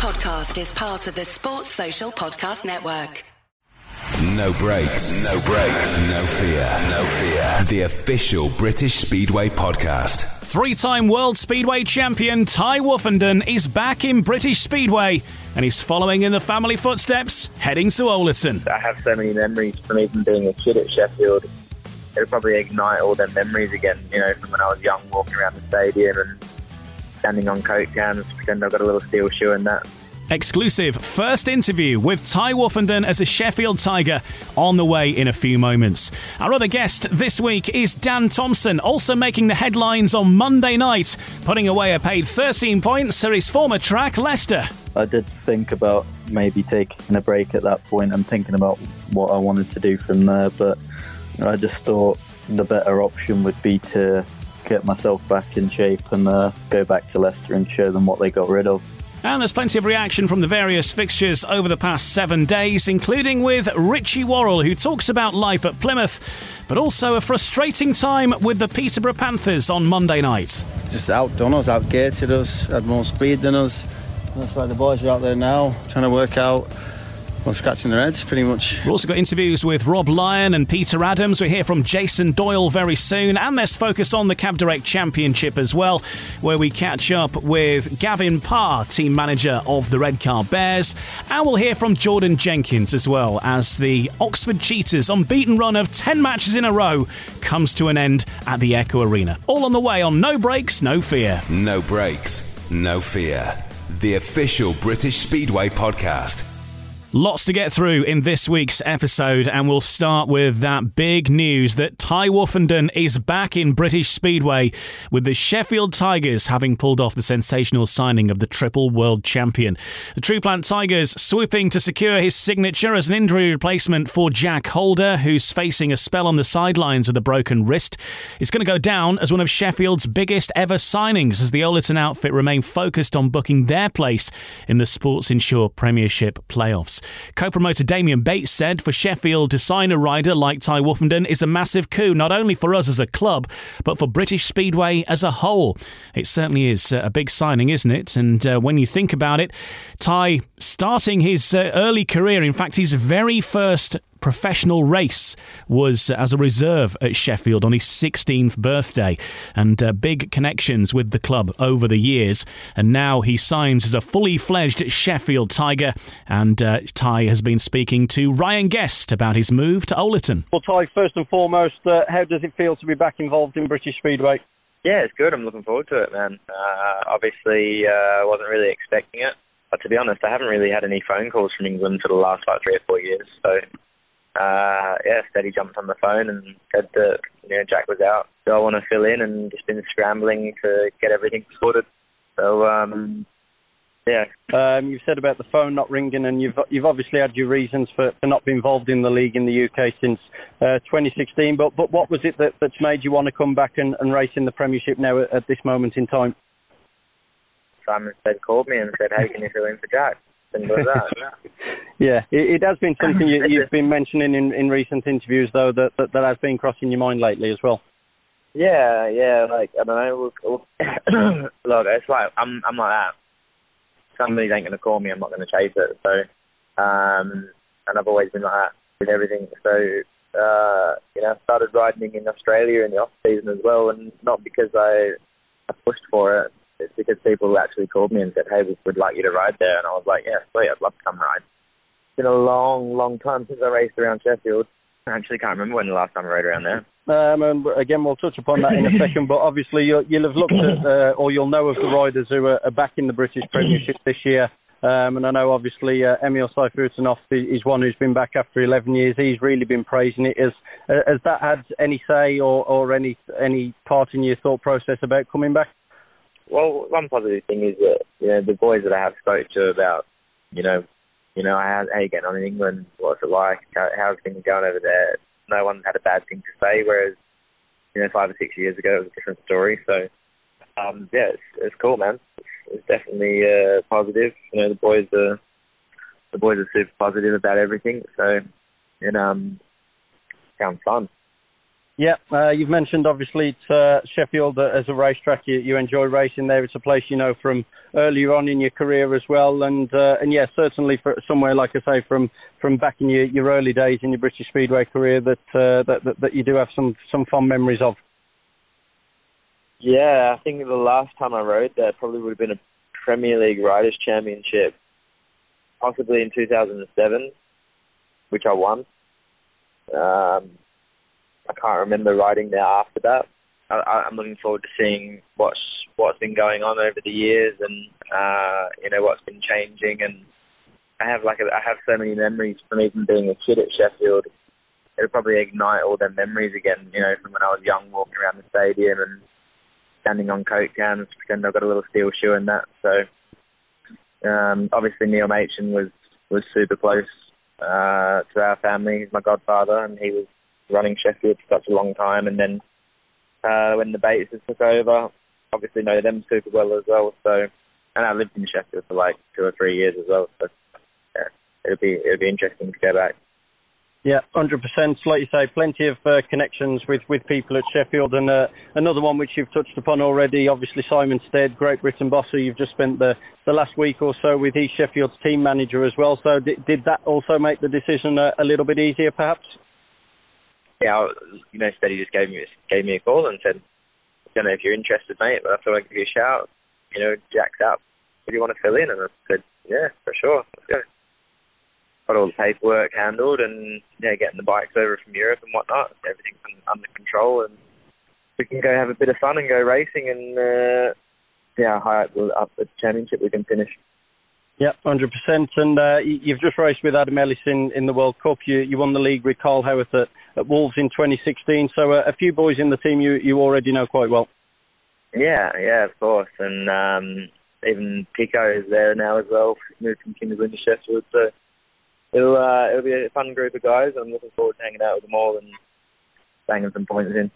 podcast is part of the Sports Social Podcast Network. No brakes, no brakes, no fear, no fear. The official British Speedway podcast. Three time World Speedway champion Tai Woffinden is back in British Speedway and he's following in the family footsteps, heading to Owlerton. I have so many memories from even being a kid at Sheffield. It'll probably ignite all their memories again, you know, from when I was young, walking around the stadium and standing on coke cans, pretend I've got a little steel shoe and that. Exclusive first interview with Tai Woffinden as a Sheffield Tiger on the way in a few moments. Our other guest this week is Dan Thompson, also making the headlines on Monday night, putting away a paid 13 points for his former track, Leicester. I did think about maybe taking a break at that point and thinking about what I wanted to do from there, but I just thought the better option would be to get myself back in shape and uh, go back to Leicester and show them what they got rid of. And there's plenty of reaction from the various fixtures over the past seven days, including with Richie Worrall, who talks about life at Plymouth, but also a frustrating time with the Peterborough Panthers on Monday night. Just outdone us, outgated us, had more speed than us. That's why the boys are out there now trying to work out well, scratching their heads pretty much. We've also got interviews with Rob Lyon and Peter Adams. We hear from Jason Doyle very soon, and there's focus on the Cab Direct Championship as well, where we catch up with Gavin Parr, team manager of the Redcar Bears, and we'll hear from Jordan Jenkins as well as the Oxford Cheetahs' unbeaten run of 10 matches in a row comes to an end at the Echo Arena. All on the way on No Brakes, No Fear. No Brakes, no fear. The official British Speedway podcast. Lots to get through in this week's episode, and we'll start with that big news that Tai Woffinden is back in British Speedway, with the Sheffield Tigers having pulled off the sensational signing of the triple world champion. The True Plant Tigers swooping to secure his signature as an injury replacement for Jack Holder, who's facing a spell on the sidelines with a broken wrist. It's going to go down as one of Sheffield's biggest ever signings as the Owlerton outfit remain focused on booking their place in the Sports Insure Premiership playoffs. Co promoter Damian Bates said for Sheffield to sign a rider like Tai Woffinden is a massive coup, not only for us as a club, but for British Speedway as a whole. It certainly is a big signing, isn't it? And uh, when you think about it, Tai starting his uh, early career, in fact, his very first professional race was as a reserve at Sheffield on his 16th birthday and uh, big connections with the club over the years. And now he signs as a fully fledged Sheffield Tiger. And uh, Tai has been speaking to Ryan Guest about his move to Owlerton. Well, Tai, first and foremost, uh, how does it feel to be back involved in British Speedway? Yeah, it's good. I'm looking forward to it, man. Uh, obviously, I uh, wasn't really expecting it. But to be honest, I haven't really had any phone calls from England for the last like three or four years. So uh, yeah, Steady jumped on the phone and said that you know Jack was out, so I want to fill in and just been scrambling to get everything sorted. So um, yeah. Um, you've said about the phone not ringing, and you've you've obviously had your reasons for, for not being involved in the league in the UK since uh, 2016. But but what was it that, that's made you want to come back and, and race in the Premiership now at, at this moment in time? Simon Stead called me and said, "Hey, can you fill in for Jack?" Simple as that. Yeah, it, it has been something you, you've been mentioning in, in recent interviews, though, that, that that has been crossing your mind lately as well. Yeah, yeah, like I don't know. Look, look it's like I'm I'm like that. Somebody's ain't gonna call me. I'm not gonna chase it. So, um, and I've always been like that with everything. So, uh, you know, I started riding in Australia in the off season as well, and not because I I pushed for it. It's because people actually called me and said, "Hey, we would like you to ride there," and I was like, "Yeah, sweet, I'd love to come ride." It's been a long, long time since I raced around Sheffield. I actually can't remember when the last time I rode around there. Um, and again, we'll touch upon that in a second. But obviously, you'll, you'll have looked at, uh, or you'll know of the riders who are, are back in the British Premiership this year. Um, and I know, obviously, uh, Emil Sayfutdinov is one who's been back after 11 years. He's really been praising it. Has, has that had any say or, or any any part in your thought process about coming back? Well, one positive thing is that you know the boys that I have spoke to about you know you know, how, how you getting on in England? What's it like? How, how's things going over there? No one had a bad thing to say, whereas, you know, five or six years ago it was a different story. So, um, yeah, it's, it's cool, man. It's, it's definitely uh, positive. You know, the boys are the boys are super positive about everything. So, it um, sounds fun. Yeah, uh, you've mentioned obviously uh, Sheffield as a racetrack. You, you enjoy racing there. It's a place you know from earlier on in your career as well, and uh, and yeah, certainly for somewhere like I say from from back in your, your early days in your British Speedway career that, uh, that, that that you do have some some fond memories of. Yeah, I think the last time I rode there probably would have been a Premier League Riders Championship, possibly in 2007, which I won. Um, I can't remember riding there after that. I, I'm looking forward to seeing what's what's been going on over the years and uh, you know what's been changing. And I have like a, I have so many memories from even being a kid at Sheffield. It'll probably ignite all their memories again. You know, from when I was young, walking around the stadium and standing on coke cans, pretend I've got a little steel shoe and that. So um, obviously Neil Machin was was super close uh, to our family. He's my godfather, and he was running Sheffield for such a long time. And then uh, when the Bateses took over, obviously know them super well as well. So, and I lived in Sheffield for like two or three years as well. So yeah, it'll be it'll be interesting to go back. Yeah, hundred percent. Like you say, plenty of uh, connections with, with people at Sheffield, and uh, another one which you've touched upon already. Obviously, Simon Stead, Great Britain boss, who you've just spent the, the last week or so with. He's Sheffield's team manager as well. So, did, did that also make the decision a, a little bit easier, perhaps? Yeah, you know, Steady just gave me gave me a call and said, "I don't know if you're interested, mate, but I thought I'd give you a shout. You know, Jack's up. Do you want to fill in?" And I said, "Yeah, for sure. Let's go." got all the paperwork handled and yeah, getting the bikes over from Europe and whatnot. Everything's under control and we can go have a bit of fun and go racing and uh, yeah, high up the championship we can finish. Yeah, hundred percent. And uh, you've just raced with Adam Ellis in, in the World Cup. You you won the league with Kyle Howarth at, at Wolves in 2016. So uh, a few boys in the team you you already know quite well. Yeah, yeah, of course. And um, even Pico is there now as well. Moved from Kings Lynn to Sheffield. So it'll uh, it'll be a fun group of guys. I'm looking forward to hanging out with them all and banging some points in.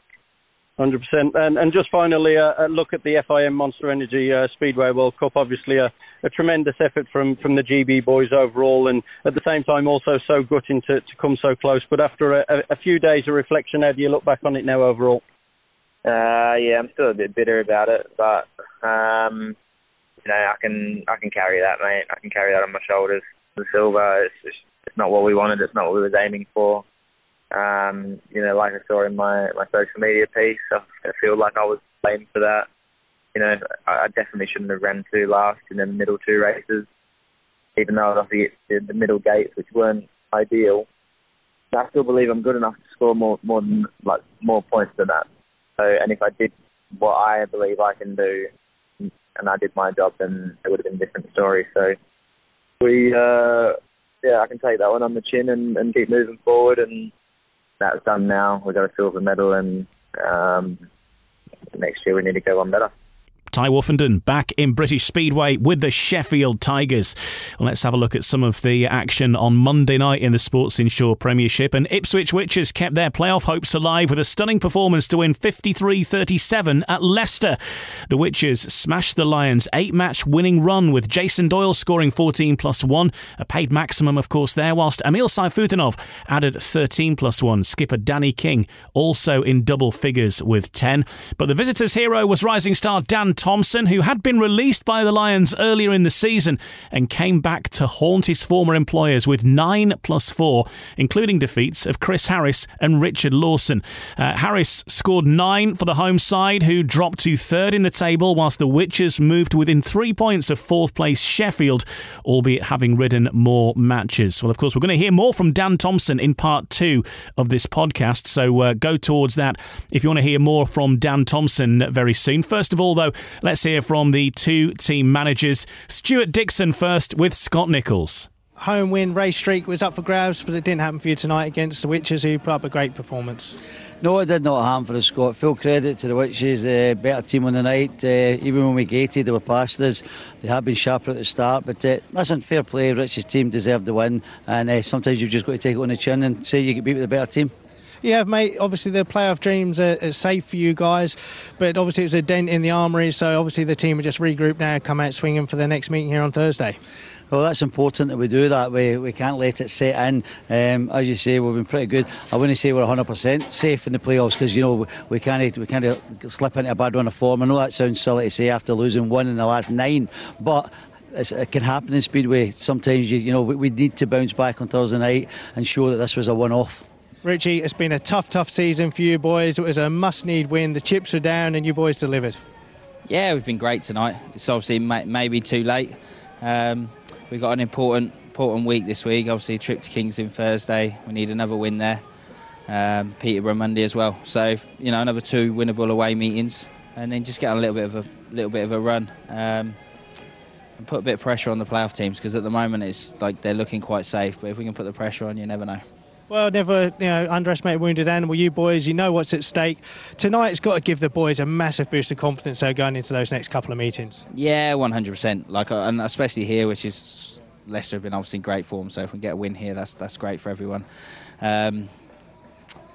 Hundred percent, and and just finally uh, a, look at the FIM Monster Energy uh, Speedway World Cup. Obviously, a, a, tremendous effort from from the GB boys overall, and at the same time also so gutting to, to come so close. But after a, a few days of reflection, how do you look back on it now overall? Uh, yeah, I'm still a bit bitter about it, but um, you know I can I can carry that, mate. I can carry that on my shoulders the silver. It's it's not what we wanted. It's not what we was aiming for. Um, you know, like I saw in my my social media piece, I, feel like I was blamed for that. You know, I, definitely shouldn't have ran two last in the middle two races, even though I was the, the middle gates, which weren't ideal. I still believe I'm good enough to score more more than like more points than that. So, and if I did what I believe I can do, and I did my job, then it would have been a different story. So we, uh, yeah, I can take that one on the chin and, and keep moving forward. And that's done now. We've got a silver medal, and um, next year we need to go one better. Tai Woffinden back in British Speedway with the Sheffield Tigers. Well, let's have a look at some of the action on Monday night in the Sports Insure Premiership. And Ipswich Witches kept their playoff hopes alive with a stunning performance to win 53 37 at Leicester. The Witches smashed the Lions' eight match winning run with Jason Doyle scoring 14 plus 1, a paid maximum, of course, there, whilst Emil Sayfutdinov added 13 plus 1. Skipper Danny King also in double figures with 10. But the visitors' hero was rising star Dan Thompson, who had been released by the Lions earlier in the season and came back to haunt his former employers with 9 plus 4, including defeats of Chris Harris and Richard Lawson. Uh, Harris scored 9 for the home side, who dropped to third in the table, whilst the Witches moved within three points of fourth place Sheffield, albeit having ridden more matches. Well, of course, we're going to hear more from Dan Thompson in part two of this podcast, so uh, go towards that if you want to hear more from Dan Thompson very soon. First of all, though, Let's hear from the two team managers. Stuart Dixon first with Scott Nicholls home win race streak was up for grabs, but it didn't happen for you tonight against the Witches, who put up a great performance. No, it did not happen for us, Scott. Full credit to the Witches, the uh, better team on the night. Uh, even when we gated, they were past us. They have been sharper at the start, but uh, listen, fair play. Rich's team deserved the win, and uh, sometimes you've just got to take it on the chin and say you get beat with a better team. Yeah, mate. Obviously, the playoff dreams are, are, safe for you guys, but obviously it's a dent in the armoury. So obviously the team are just regrouped now, come out swinging for the next meeting here on Thursday. Well, that's important that we do that. We, we can't let it set in. Um, as you say, we've been pretty good. I wouldn't say we're 100% safe in the playoffs because you know we, we can't we can't slip into a bad run of form. I know that sounds silly to say after losing one in the last nine, but it can happen in Speedway. Sometimes you, you know we, we need to bounce back on Thursday night and show that this was a one-off. Richie, it's been a tough, tough season for you boys. It was a must-need win. The chips were down, and you boys delivered. Yeah, we've been great tonight. It's obviously maybe too late. Um, we've got an important important week this week. Obviously, a trip to Kings Lynn Thursday. We need another win there. Um, Peterborough Monday as well. So you know, another two winnable away meetings, and then just get a little bit of a little bit of a run. Um, and put a bit of pressure on the playoff teams because at the moment it's like they're looking quite safe. But if we can put the pressure on, you never know. Well, never you know underestimate wounded animal. You boys, you know what's at stake. Tonight's got to give the boys a massive boost of confidence. So going into those next couple of meetings. Yeah, 100%. Like, uh, and especially here, which is Leicester have been obviously in great form. So if we get a win here, that's that's great for everyone. Um,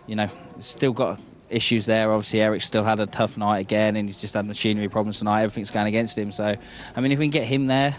you know, still got issues there. Obviously, Erik's still had a tough night again, and he's just had machinery problems tonight. Everything's going against him. So, I mean, if we can get him there,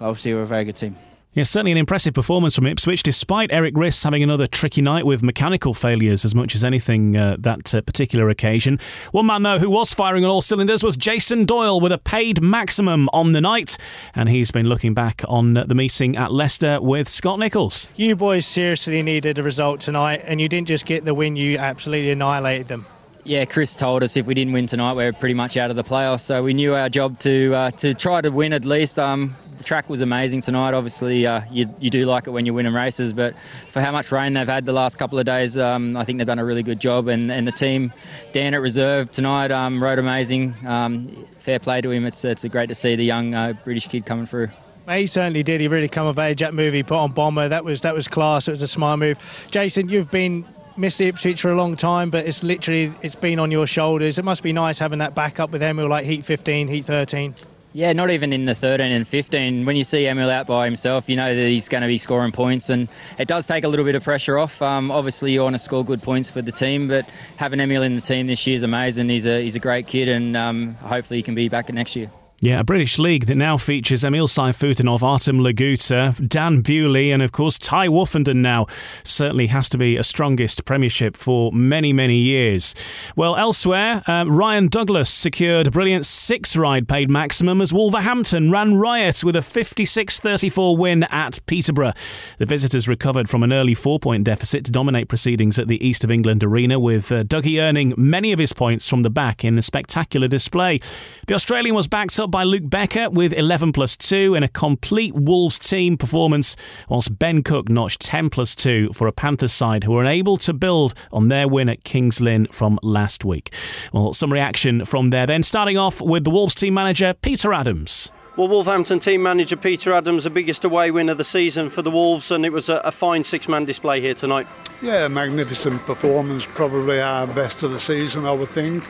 obviously we're a very good team. Yeah, certainly an impressive performance from Ipswich, despite Erik Riss having another tricky night with mechanical failures as much as anything uh, that uh, particular occasion. One man, though, who was firing on all cylinders was Jason Doyle with a paid maximum on the night, and he's been looking back on the meeting at Leicester with Scott Nicholls. You boys seriously needed a result tonight, and you didn't just get the win, you absolutely annihilated them. Yeah, Chris told us if we didn't win tonight, we're pretty much out of the playoffs. So we knew our job to uh, to try to win at least. Um, the track was amazing tonight. Obviously, uh, you, you do like it when you're winning races, but for how much rain they've had the last couple of days, um, I think they've done a really good job. And, and the team, Dan at reserve tonight, um, rode amazing. Um, fair play to him. It's it's great to see the young uh, British kid coming through. He certainly did. He really come of age. That movie put on Bomber. That was that was class. It was a smart move. Jason, you've been missed the Ipswich for a long time, but it's literally it's been on your shoulders. It must be nice having that backup with Emil like Heat 15, Heat 13. Yeah, not even in the 13 and 15. When you see Emil out by himself, you know that he's going to be scoring points, and it does take a little bit of pressure off. Um, obviously, you want to score good points for the team, but having Emil in the team this year is amazing. He's a he's a great kid, and um, hopefully he can be back next year. Yeah, a British league that now features Emil Sayfutdinov, Artem Laguta, Dan Bewley, and of course Tai Woffinden now. Certainly has to be a strongest premiership for many, many years. Well, elsewhere, uh, Ryan Douglas secured a brilliant six ride paid maximum as Wolverhampton ran riot with a 56 34 win at Peterborough. The visitors recovered from an early four point deficit to dominate proceedings at the East of England Arena, with uh, Dougie earning many of his points from the back in a spectacular display. The Australian was backed up by Luke Becker with 11 plus 2 in a complete Wolves team performance, whilst Ben Cook notched 10 plus 2 for a Panthers side who were unable to build on their win at Kings Lynn from last week. Well, some reaction from there then, starting off with the Wolves team manager Peter Adams. Well, Wolverhampton team manager Peter Adams, the biggest away win of the season for the Wolves, and it was a, a fine six man display here tonight. Yeah, magnificent performance, probably our best of the season, I would think.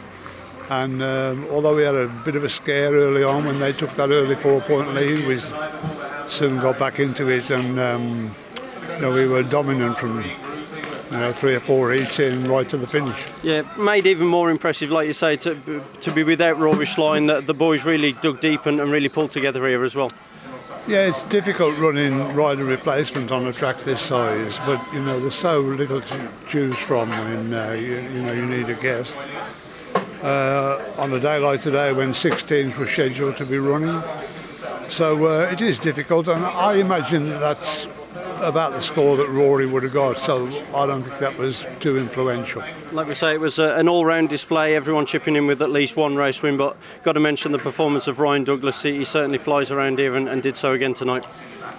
And um, although we had a bit of a scare early on when they took that early four-point lead, we soon got back into it, and um, you know we were dominant from you know, three or four each in right to the finish. Yeah, made even more impressive, like you say, to, to be without Rory Schlein, that the boys really dug deep and, and really pulled together here as well. Yeah, it's difficult running rider replacement on a track this size, but you know there's so little to choose from, and uh, you, you know you need a guess uh, on a day like today when six teams were scheduled to be running. So uh, it is difficult, and I imagine that that's about the score that Rory would have got, so I don't think that was too influential. Like we say, it was a, uh, an all round display, everyone chipping in with at least one race win, but got to mention the performance of Ryan Douglas. He, he certainly flies around here and, and, did so again tonight.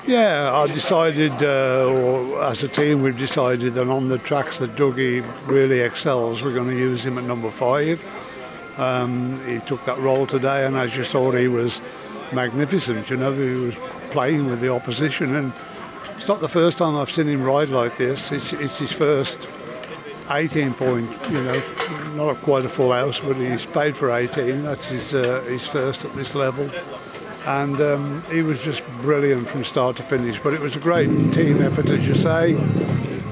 Yeah, I decided, uh, or as a team, we've decided that on the tracks that Dougie really excels, we're going to use him at number five. Um, he took that role today, and as you saw, he was magnificent. You know, he was playing with the opposition, and it's not the first time I've seen him ride like this. It's, it's his first 18 point. You know, not quite a full house, but he's paid for 18. That's his uh, his first at this level, and um, he was just brilliant from start to finish. But it was a great team effort, as you say.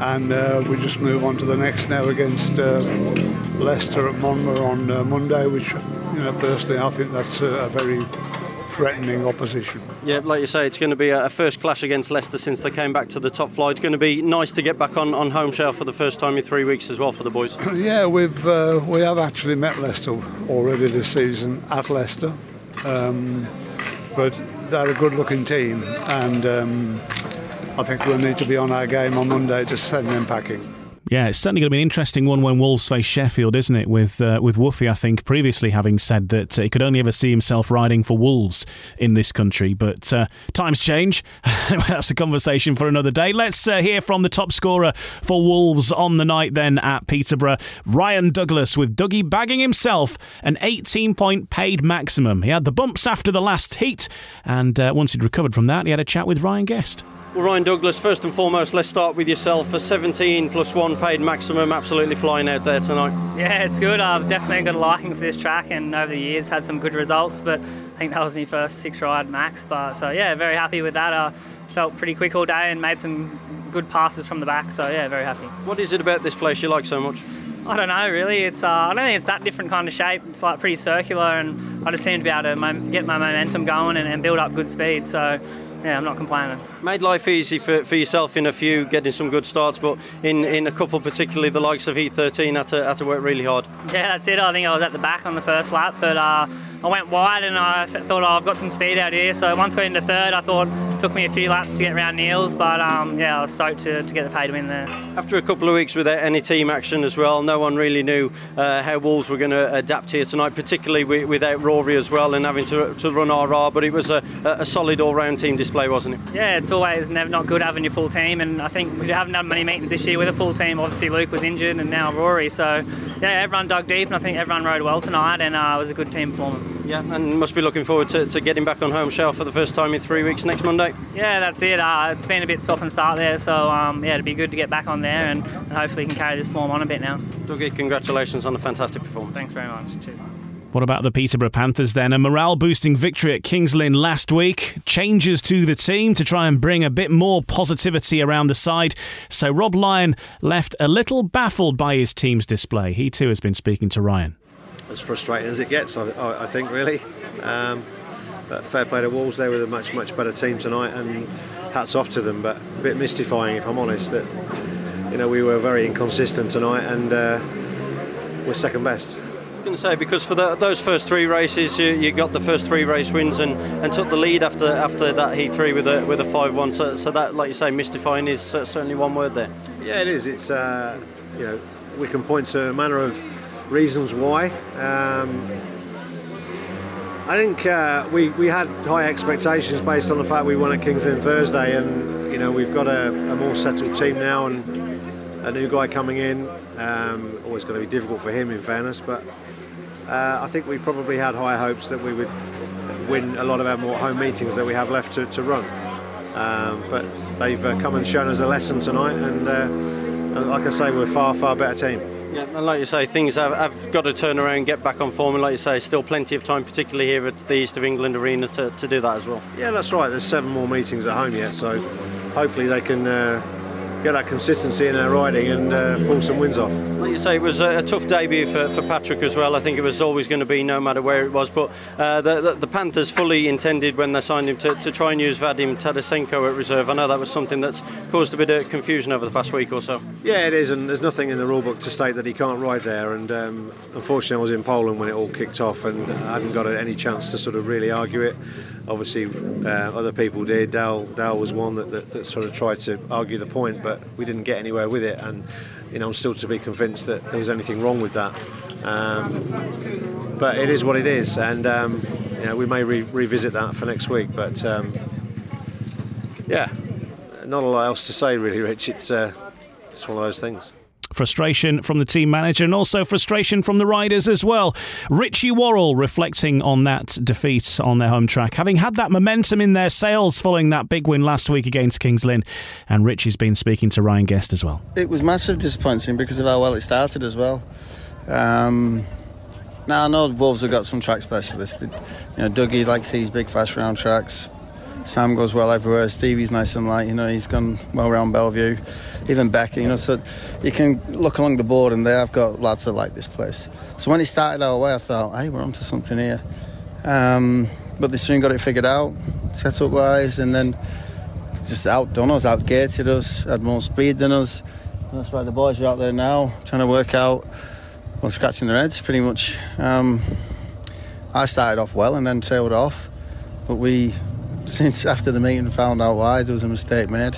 and uh, we just move on to the next now against uh, Leicester at Monmore on uh, Monday, which, you know, personally, I think that's a, a very threatening opposition. Yeah, like you say, it's going to be a first clash against Leicester since they came back to the top flight. It's going to be nice to get back on, on home shelf for the first time in three weeks as well for the boys. yeah, we've uh, we have actually met Leicester already this season at Leicester, um, but they're a good-looking team, and um, I think we'll need to be on our game on Monday to send them packing. Yeah, it's certainly going to be an interesting one when Wolves face Sheffield, isn't it? With uh, with Woffy, I think previously having said that uh, he could only ever see himself riding for Wolves in this country, but uh, times change. That's a conversation for another day. Let's uh, hear from the top scorer for Wolves on the night then at Peterborough, Ryan Douglas, with Dougie bagging himself an 18 point paid maximum. He had the bumps after the last heat, and uh, once he'd recovered from that, he had a chat with Ryan Guest. Well, Ryan Douglas, first and foremost, let's start with yourself. A 17 plus one paid maximum, absolutely flying out there tonight. Yeah, it's good. I've definitely got a liking for this track, and over the years had some good results. But I think that was my first six ride max. But so yeah, very happy with that. I felt pretty quick all day and made some good passes from the back. So yeah, very happy. What is it about this place you like so much? I don't know, really. It's uh, I don't think it's that different kind of shape. It's like pretty circular, and I just seem to be able to get my momentum going and, and build up good speed. So yeah, I'm not complaining. Made life easy for, for yourself in a few, getting some good starts, but in, in a couple, particularly the likes of Heat 13, had to, had to work really hard. Yeah, that's it. I think I was at the back on the first lap, but uh, I went wide and I thought oh, I've got some speed out here. So once I got into third, I thought it took me a few laps to get around Niels, but um, yeah, I was stoked to, to get the pay win there. After a couple of weeks without any team action as well, no one really knew uh, how Wolves were going to adapt here tonight, particularly without Rory as well and having to, to run RR. But it was a, a solid all-round team display, wasn't it? Yeah, it's always never not good having your full team, and I think we haven't done many meetings this year with a full team. Obviously, Luke was injured, and now Rory. So yeah, everyone dug deep, and I think everyone rode well tonight, and uh, it was a good team performance. Yeah, and must be looking forward to, to getting back on home shelf for the first time in three weeks next Monday. Yeah, that's it. Uh, it's been a bit stop and start there, so um, yeah, it'd be good to get back on there and, and hopefully can carry this form on a bit now. Dougie, congratulations on a fantastic performance. Thanks very much. Cheers. What about the Peterborough Panthers then? A morale boosting victory at Kings Lynn last week. Changes to the team to try and bring a bit more positivity around the side. So Rob Lyon left a little baffled by his team's display. He too has been speaking to Ryan. As frustrating as it gets, I, I think, really. Um, but fair play to Wolves, they were a much, much better team tonight, and hats off to them. But a bit mystifying, if I'm honest, that you know we were very inconsistent tonight, and uh, we're second best. I was going to say because for the, those first three races, you, you, got the first three race wins and, and took the lead after after that heat three with a with a five one. So, so that, like you say, mystifying is certainly one word there. Yeah, it is. It's uh, you know we can point to a manner of reasons why. Um, I think uh, we, we had high expectations based on the fact we won at Kings Lynn Thursday, and you know we've got a, a more settled team now and a new guy coming in. Um, always going to be difficult for him, in fairness, but uh, I think we probably had high hopes that we would win a lot of our more home meetings that we have left to, to run. Um, but they've uh, come and shown us a lesson tonight, and, uh, like I say, we're a far far better team. Yeah, and like you say, things have, have, got to turn around, get back on form, and like you say, still plenty of time, particularly here at the East of England Arena, to, to do that as well. Yeah, that's right. There's seven more meetings at home yet, so hopefully they can uh, get that consistency in their riding and uh, pull some wins off. Like you say, it was a, a tough debut for, for, Patrick as well. I think it was always going to be no matter where it was. But uh, the, the, the, Panthers fully intended when they signed him to, to, try and use Vadim Tarasenko at reserve. I know that was something that's caused a bit of confusion over the past week or so. Yeah, it is, and there's nothing in the rule book to state that he can't ride there. And um, unfortunately, I was in Poland when it all kicked off, and I hadn't got any chance to sort of really argue it. Obviously, uh, other people did. Dal, Dal was one that, that, that sort of tried to argue the point, but we didn't get anywhere with it. And you know, I'm still to be convinced that there was anything wrong with that. Um, but it is what it is, and um, you know, we may re- revisit that for next week. But um, yeah, not a lot else to say, really, Rich. It's uh, it's one of those things. Frustration from the team manager and also frustration from the riders as well. Richie Worrall reflecting on that defeat on their home track, having had that momentum in their sails following that big win last week against Kings Lynn. And Richie's been speaking to Ryan Guest as well. It was massive disappointing because of how well it started as well. Um, now I know the Wolves have got some track specialists. You know, Dougie likes these big fast round tracks. Sam goes well everywhere. Stevie's nice and light. You know, he's gone well around Bellevue. Even Becky. You know, so you can look along the board, and there I've got lads that like this place. So when he started our way, I thought, hey, we're onto something here. Um, but they soon got it figured out, set up wise, and then just outdone us, outgated us, had more speed than us. And that's why the boys are out there now trying to work out, well, scratching their heads pretty much. Um, I started off well and then tailed off, but we, since after the meeting, found out why there was a mistake made.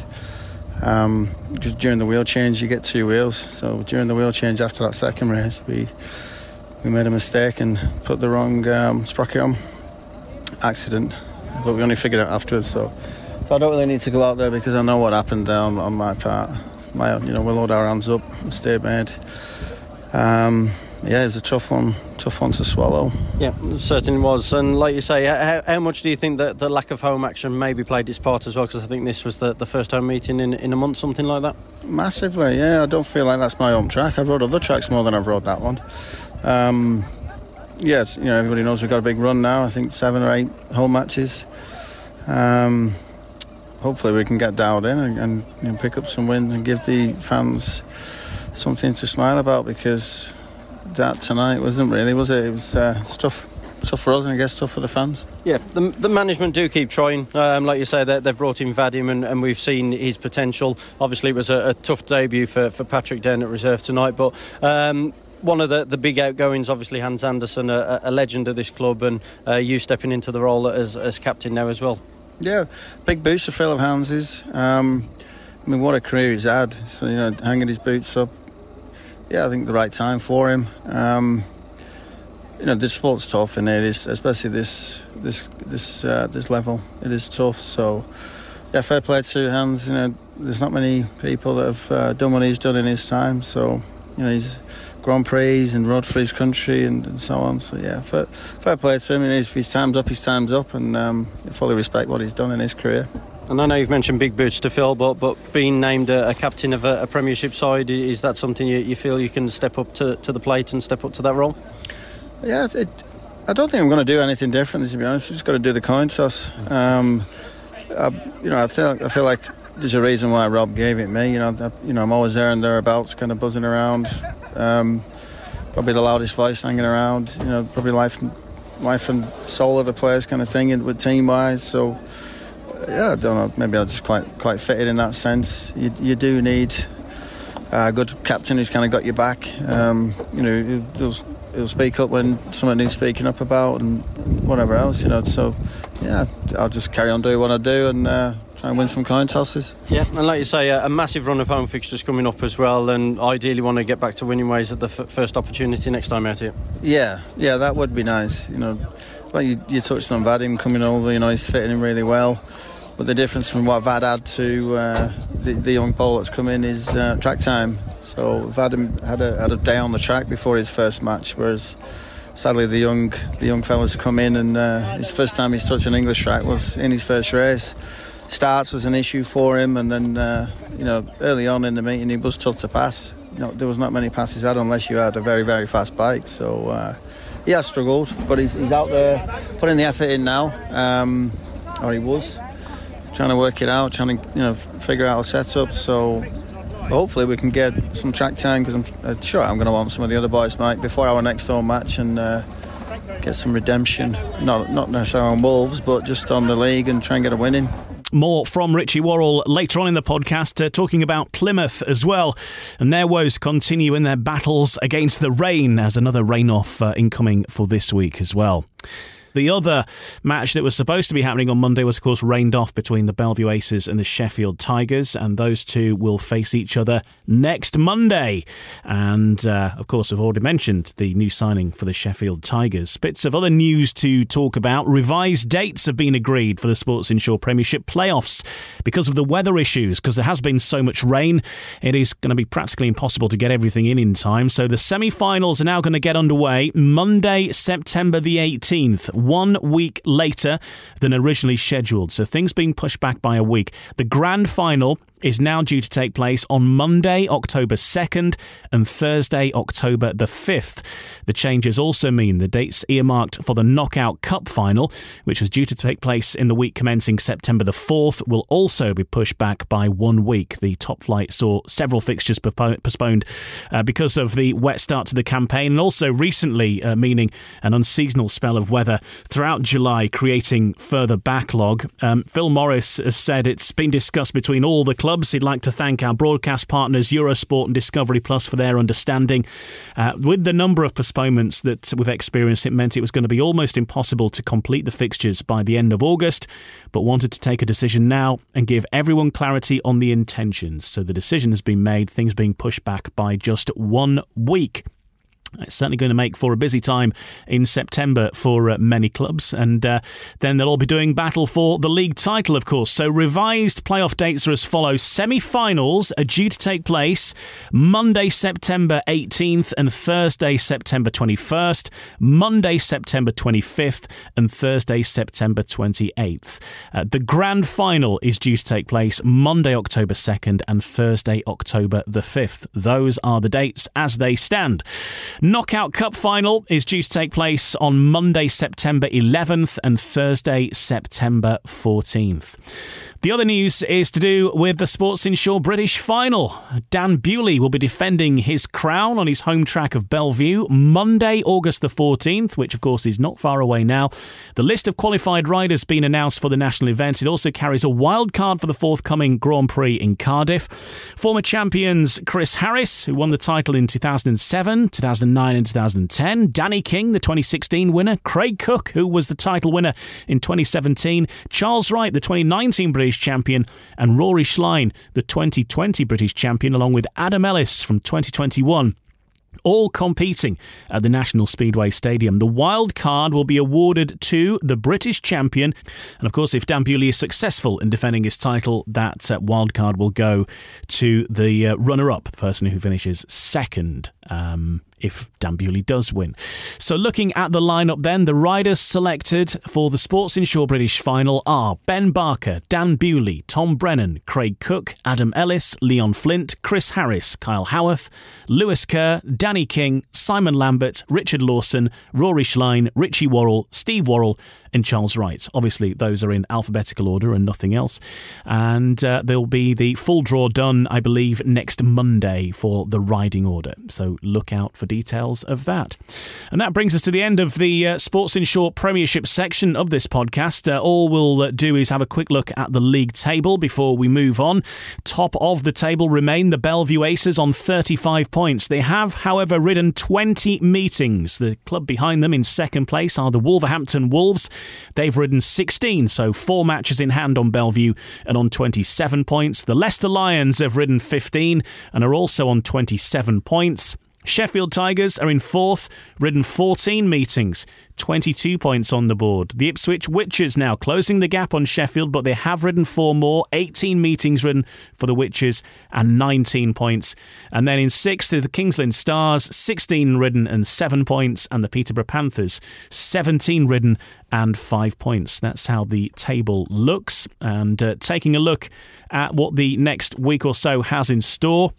Um, because during the wheel change, you get two wheels. So during the wheel change after that second race, we we made a mistake and put the wrong um, sprocket on. Accident, but we only figured it out afterwards. So, so I don't really need to go out there because I know what happened on, on my part. My, you know, we'll hold our hands up. Mistake made. Um, yeah, it's a tough one, tough one to swallow. Yeah, certainly was. And like you say, how, how much do you think that the lack of home action maybe played its part as well? Because I think this was the, the first home meeting in, in a month, something like that. Massively, yeah. I don't feel like that's my home track. I've rode other tracks more than I've rode that one. Um, yeah, you know, everybody knows we've got a big run now. I think seven or eight home matches. Um, hopefully, we can get dialed in and, and you know, pick up some wins and give the fans something to smile about because that tonight wasn't really, was it? It was uh, tough. Tough for us and I guess tough for the fans. Yeah, the, the management do keep trying. Um, like you say, they, they've brought in Vadim and, and we've seen his potential. Obviously, it was a, a tough debut for, for Patrick Den at reserve tonight, but um, one of the, the big outgoings, obviously Hans Andersen, a, a legend of this club, and uh, you stepping into the role as, as captain now as well. Yeah, big boost for Philip Hans's. Um, I mean, what a career he's had. So, you know, hanging his boots up. Yeah, I think the right time for him. Um, you know, the sport's tough, and it is, especially this this this uh, this level. It is tough. So, yeah, fair play to Hans. You know, there's not many people that have uh, done what he's done in his time. So, you know, he's Grand Prix and rode for his country and, and so on. So yeah, fair, fair play to him. And if his time's up, his time's up, and um, I fully respect what he's done in his career. And I know you've mentioned big boots to fill, but but being named a, a captain of a, a, Premiership side, is that something you, you, feel you can step up to, to the plate and step up to that role? Yeah, it, I don't think I'm going to do anything different. To be honest, we just got to do the coin toss. Um, I, you know, I feel I feel like there's a reason why Rob gave it me. You know, you know, I'm always there and thereabouts, kind of buzzing around. Um, probably the loudest voice hanging around. You know, probably life, life and soul of the players, kind of thing, with team wise. So, yeah, I don't know. Maybe I just quite quite fitted in that sense. You, you do need a good captain who's kind of got your back. Um, you know, he'll, he'll speak up when someone needs speaking up about, and whatever else. You know, so yeah, I'll just carry on doing what I do and. Uh, try and win some coin tosses. Yeah, and like you say, a, a, massive run of home fixtures coming up as well, and ideally want to get back to winning ways at the f- first opportunity next time out here. Yeah, yeah, that would be nice. You know, like you, you touched on Vadim coming over, you know, he's fitting in really well. But the difference from what Vad had to uh, the, the, young Pole that's come in is uh, track time. So Vad had a, had a day on the track before his first match, whereas sadly the young the young fellas come in and uh, his first time he's touched an English track was in his first race starts was an issue for him, and then uh, you know early on in the meeting he was tough to pass. You know, there was not many passes had unless you had a very very fast bike. So uh, he has struggled, but he's, he's out there putting the effort in now, um, or he was trying to work it out, trying to you know figure out a setup. So hopefully we can get some track time because I'm uh, sure I'm going to want some of the other boys, Mike, before our next home match and. Uh, get some redemption, not not necessarily on Wolves, but just on the league and try and get a winning. More from Richie Worrall later on in the podcast, uh, talking about Plymouth as well. And their woes continue in their battles against the rain, as another rain off uh, incoming for this week as well. The other match that was supposed to be happening on Monday was, of course, rained off between the Bellevue Aces and the Sheffield Tigers, and those two will face each other next Monday. And, uh, of course, I've already mentioned the new signing for the Sheffield Tigers. Bits of other news to talk about. Revised dates have been agreed for the Sports Insure Premiership playoffs because of the weather issues, because there has been so much rain. It is going to be practically impossible to get everything in in time. So the semi finals are now going to get underway Monday, September the 18th. One week later than originally scheduled. So things being pushed back by a week. The grand final is now due to take place on Monday, October 2nd, and Thursday, October the 5th. The changes also mean the dates earmarked for the Knockout Cup final, which was due to take place in the week commencing September the 4th, will also be pushed back by one week. The top flight saw several fixtures postponed uh, because of the wet start to the campaign, and also recently, uh, meaning an unseasonal spell of weather throughout July, creating further backlog. Um, Phil Morris has said it's been discussed between all the clubs. He'd like to thank our broadcast partners, Eurosport and Discovery Plus, for their understanding. Uh, with the number of postponements that we've experienced, it meant it was going to be almost impossible to complete the fixtures by the end of August, but wanted to take a decision now and give everyone clarity on the intentions. So the decision has been made, things being pushed back by just one week. It's certainly going to make for a busy time in September for uh, many clubs. And uh, then they'll all be doing battle for the league title, of course. So revised playoff dates are as follows semi finals are due to take place Monday, September 18th and Thursday, September 21st, Monday, September 25th, and Thursday, September 28th. Uh, the grand final is due to take place Monday, October 2nd, and Thursday, October the 5th. Those are the dates as they stand. Knockout Cup final is due to take place on Monday, September 11th and Thursday, September 14th. The other news is to do with the Sports Insure British final. Dan Bewley will be defending his crown on his home track of Bellevue Monday, August the 14th, which of course is not far away now. The list of qualified riders being announced for the national event. It also carries a wild card for the forthcoming Grand Prix in Cardiff. Former champions Chris Harris, who won the title in 2007, 2009, and 2010. Danny King, the 2016 winner. Craig Cook, who was the title winner in 2017. Charles Wright, the 2019 British champion, and Rory Schlein, the 2020 British champion, along with Adam Ellis from 2021 all competing at the National Speedway Stadium. The wild card will be awarded to the British champion, and of course, if Dan Bewley is successful in defending his title, that uh, wild card will go to the uh, runner-up, the person who finishes second. Um, if Dan Bewley does win. So, looking at the lineup, then, the riders selected for the Sports Insure British final are Ben Barker, Dan Bewley, Tom Brennan, Craig Cook, Adam Ellis, Leon Flint, Chris Harris, Kyle Howarth, Lewis Kerr, Danny King, Simon Lambert, Richard Lawson, Rory Schlein, Richie Worrall, Steve Worrall, and Charles Wright. Obviously, those are in alphabetical order and nothing else. And uh, there'll be the full draw done, I believe, next Monday for the riding order. So look out for details of that. And that brings us to the end of the uh, Sports Insure Premiership section of this podcast. Uh, all we'll uh, do is have a quick look at the league table before we move on. Top of the table remain the Bellevue Aces on 35 points. They have, however, ridden 20 meetings. The club behind them in second place are the Wolverhampton Wolves. They've ridden 16, so four matches in hand on Bellevue and on 27 points. The Leicester Lions have ridden 15 and are also on 27 points. Sheffield Tigers are in fourth, ridden 14 meetings, 22 points on the board. The Ipswich Witches now closing the gap on Sheffield, but they have ridden four more, 18 meetings ridden for the Witches and 19 points. And then in sixth, the Kings Lynn Stars, 16 ridden and 7 points, and the Peterborough Panthers, 17 ridden and 5 points. That's how the table looks. And uh, taking a look at what the next week or so has in store.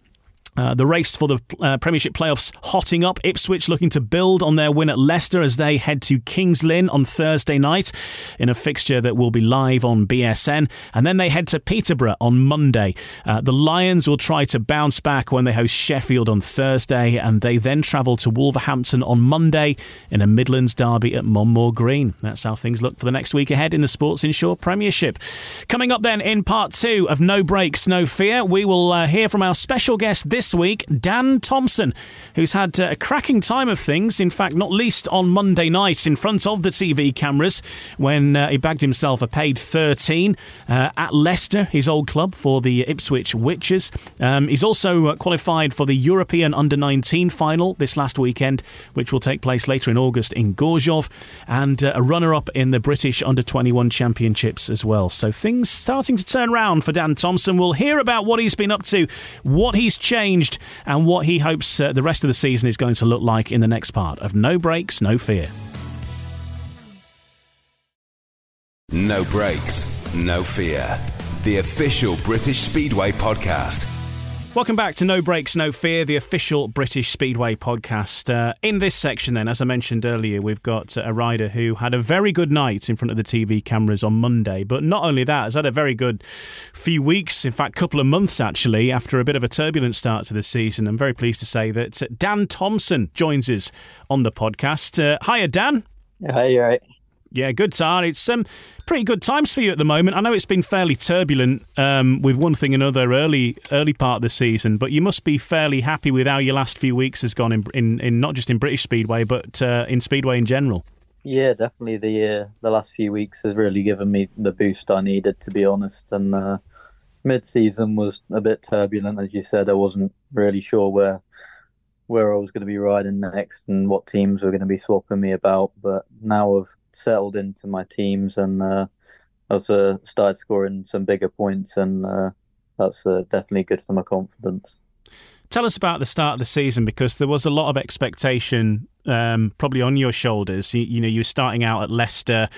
Uh, the race for the uh, Premiership playoffs hotting up. Ipswich looking to build on their win at Leicester as they head to Kings Lynn on Thursday night in a fixture that will be live on BSN. And then they head to Peterborough on Monday. Uh, the Lions will try to bounce back when they host Sheffield on Thursday, and they then travel to Wolverhampton on Monday in a Midlands derby at Monmore Green. That's how things look for the next week ahead in the Sports Insure Premiership. Coming up then in part two of No Brakes, No Fear, we will uh, hear from our special guest this this week, Dan Thompson, who's had uh, a cracking time of things, in fact, not least on Monday night in front of the TV cameras when uh, he bagged himself a paid 13 uh, at Leicester, his old club, for the Ipswich Witches. Um, he's also uh, qualified for the European Under 19 final this last weekend, which will take place later in August in Gorzów, and uh, a runner up in the British Under 21 Championships as well. So things starting to turn round for Dan Thompson. We'll hear about what he's been up to, what he's changed changed and what he hopes uh, the rest of the season is going to look like in the next part of No Brakes, No Fear. No Brakes, No Fear. The official British Speedway podcast Welcome back to No Brakes, No Fear, the official British Speedway podcast. Uh, in this section, then, as I mentioned earlier, we've got a rider who had a very good night in front of the TV cameras on Monday. But not only that, has had a very good few weeks, in fact, couple of months actually, after a bit of a turbulent start to the season. I'm very pleased to say that Dan Thompson joins us on the podcast. Uh, hiya, Dan. Hi, you right? Yeah, good, Tar. It's um, pretty good times for you at the moment. I know it's been fairly turbulent um, with one thing and another early early part of the season, but you must be fairly happy with how your last few weeks has gone in, in, in not just in British Speedway, but uh, in Speedway in general. Yeah, definitely. The uh, the last few weeks has really given me the boost I needed, to be honest. And uh, mid season was a bit turbulent, as you said. I wasn't really sure where where I was going to be riding next and what teams were going to be swapping me about. But now I've settled into my teams and uh, I've uh, started scoring some bigger points, and uh, that's uh, definitely good for my confidence. Tell us about the start of the season because there was a lot of expectation, um, probably on your shoulders. You, you, know, you were starting out at Leicester.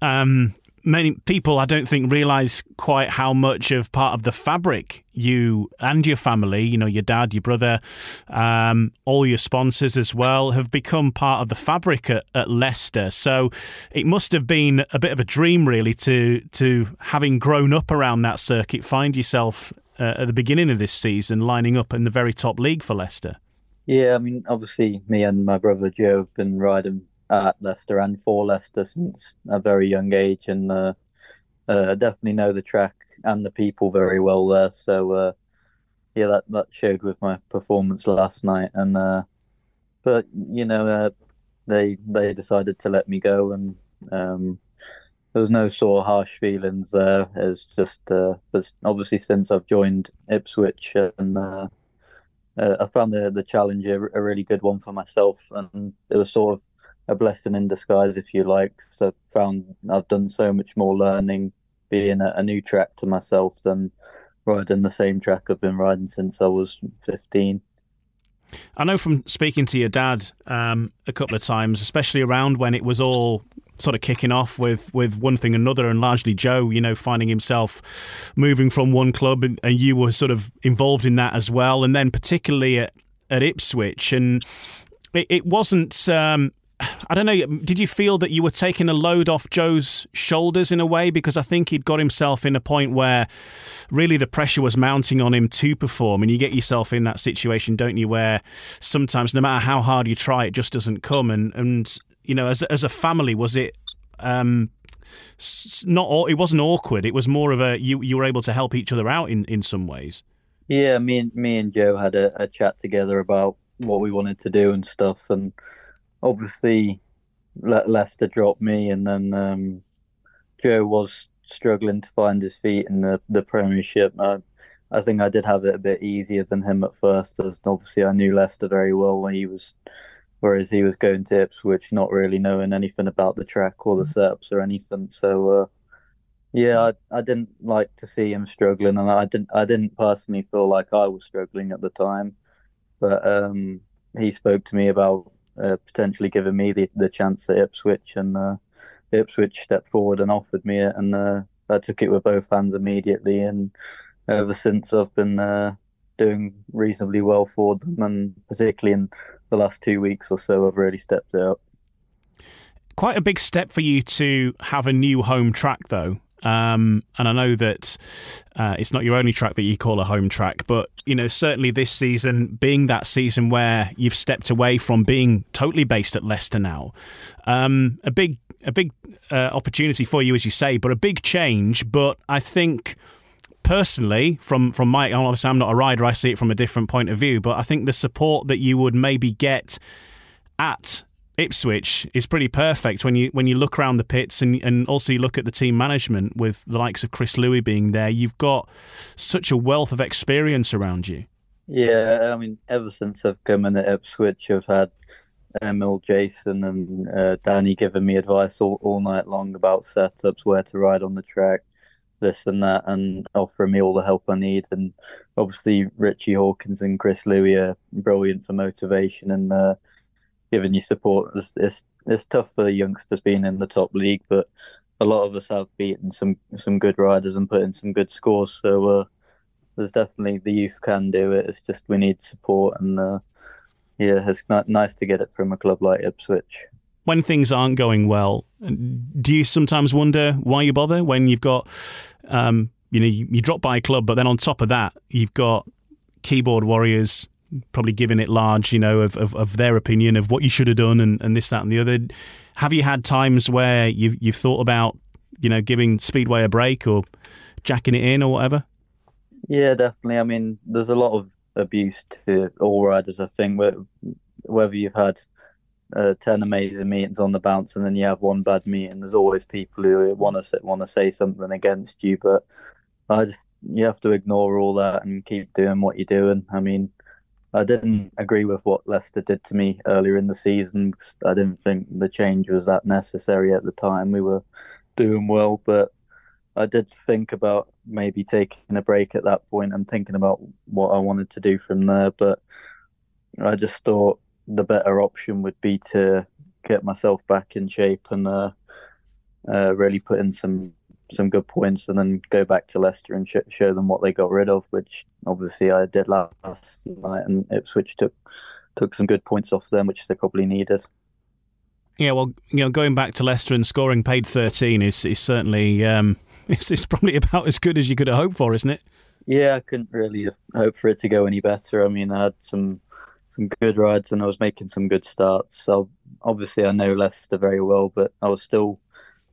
Um, many people, I don't think, realise quite how much of part of the fabric you and your family, you know, your dad, your brother, um, all your sponsors as well, have become part of the fabric at, at, Leicester. So it must have been a bit of a dream, really, to to having grown up around that circuit, find yourself uh, at the beginning of this season lining up in the very top league for Leicester. Yeah, I mean, obviously, me and my brother Joe have been riding at Leicester and for Leicester since a very young age, and uh, uh, definitely know the track and the people very well there. So uh, yeah, that that showed with my performance last night. And uh, but you know, uh, they they decided to let me go, and um, there was no sort of harsh feelings there. It's just, uh, but obviously since I've joined Ipswich and. Uh, I found the the challenge a, a, really good one for myself, and it was sort of a blessing in disguise, if you like. So I found I've done so much more learning being a, a new track to myself than riding the same track I've been riding since I was 15. I know from speaking to your dad um, a couple of times, especially around when it was all sort of kicking off with, with one thing another, and largely Joe, you know, finding himself moving from one club, and, and you were sort of involved in that as well, and then particularly at, at Ipswich, and it, it wasn't. Um, I don't know. Did you feel that you were taking a load off Joe's shoulders in a way? Because I think he'd got himself in a point where really the pressure was mounting on him to perform. And you get yourself in that situation, don't you, where sometimes no matter how hard you try, it just doesn't come. And, and you know, as, as a family, was it. Um, not it wasn't awkward. It was more of a you you were able to help each other out in, in some ways. Yeah, me and me and Joe had a, a chat together about what we wanted to do and stuff, and obviously Le- Leicester dropped me, and then um, Joe was struggling to find his feet in the the Premiership. I, I think I did have it a bit easier than him at first, as obviously I knew Leicester very well when he was, whereas he was going to Ipswich, not really knowing anything about the track or the mm. setups or anything. So. Uh, yeah, I, I didn't like to see him struggling, and I didn't. I didn't personally feel like I was struggling at the time, but um, he spoke to me about uh, potentially giving me the, the chance at Ipswich, and uh, Ipswich stepped forward and offered me it, and uh, I took it with both hands immediately. And ever since, I've been uh, doing reasonably well for them, and particularly in the last two weeks or so, I've really stepped it up. Quite a big step for you to have a new home track, though. Um, and I know that uh, it's not your only track that you call a home track, but you know certainly this season being that season where you've stepped away from being totally based at Leicester now, um, a big a big uh, opportunity for you, as you say, but a big change. But I think personally, from from my obviously I'm not a rider, I see it from a different point of view, but I think the support that you would maybe get at Ipswich is pretty perfect when you when you look around the pits and and also you look at the team management with the likes of Chris Louis being there. You've got such a wealth of experience around you. Yeah, I mean, ever since I've come in at Ipswich, I've had Emil, Jason, and uh, Danny giving me advice all, all night long about setups, where to ride on the track, this and that, and offering me all the help I need. And obviously, Richie Hawkins and Chris Louis are brilliant for motivation and. Uh, giving you support. It's, it's, it's tough for youngsters being in the top league, but a lot of us have beaten some some good riders and put in some good scores. So uh, there's definitely the youth can do it. It's just we need support, and uh, yeah, it's not nice to get it from a club like Ipswich. When things aren't going well, do you sometimes wonder why you bother when you've got, um, you know, you, you drop by a club, but then on top of that, you've got keyboard warriors probably giving it large, you know, of, of, of, their opinion of what you should have done and, and this, that, and the other. Have you had times where you've, you've thought about, you know, giving Speedway a break or jacking it in or whatever? Yeah, definitely. I mean, there's a lot of abuse to all riders, I think, whether you've had uh, 10 amazing meetings on the bounce and then you have one bad meeting, there's always people who want to want to say something against you. But I just, you have to ignore all that and keep doing what you're doing. I mean, I didn't agree with what Leicester did to me earlier in the season. I didn't think the change was that necessary at the time. We were doing well, but I did think about maybe taking a break at that point and thinking about what I wanted to do from there. But I just thought the better option would be to get myself back in shape and uh, uh, really put in some some good points and then go back to Leicester and sh- show them what they got rid of, which obviously I did last night, and Ipswich took took some good points off them, which they probably needed. Yeah, well, you know, going back to Leicester and scoring paid thirteen is is certainly um, it's, it's probably about as good as you could have hoped for, isn't it? Yeah, I couldn't really hope for it to go any better. I mean, I had some some good rides and I was making some good starts. So obviously, I know Leicester very well, but I was still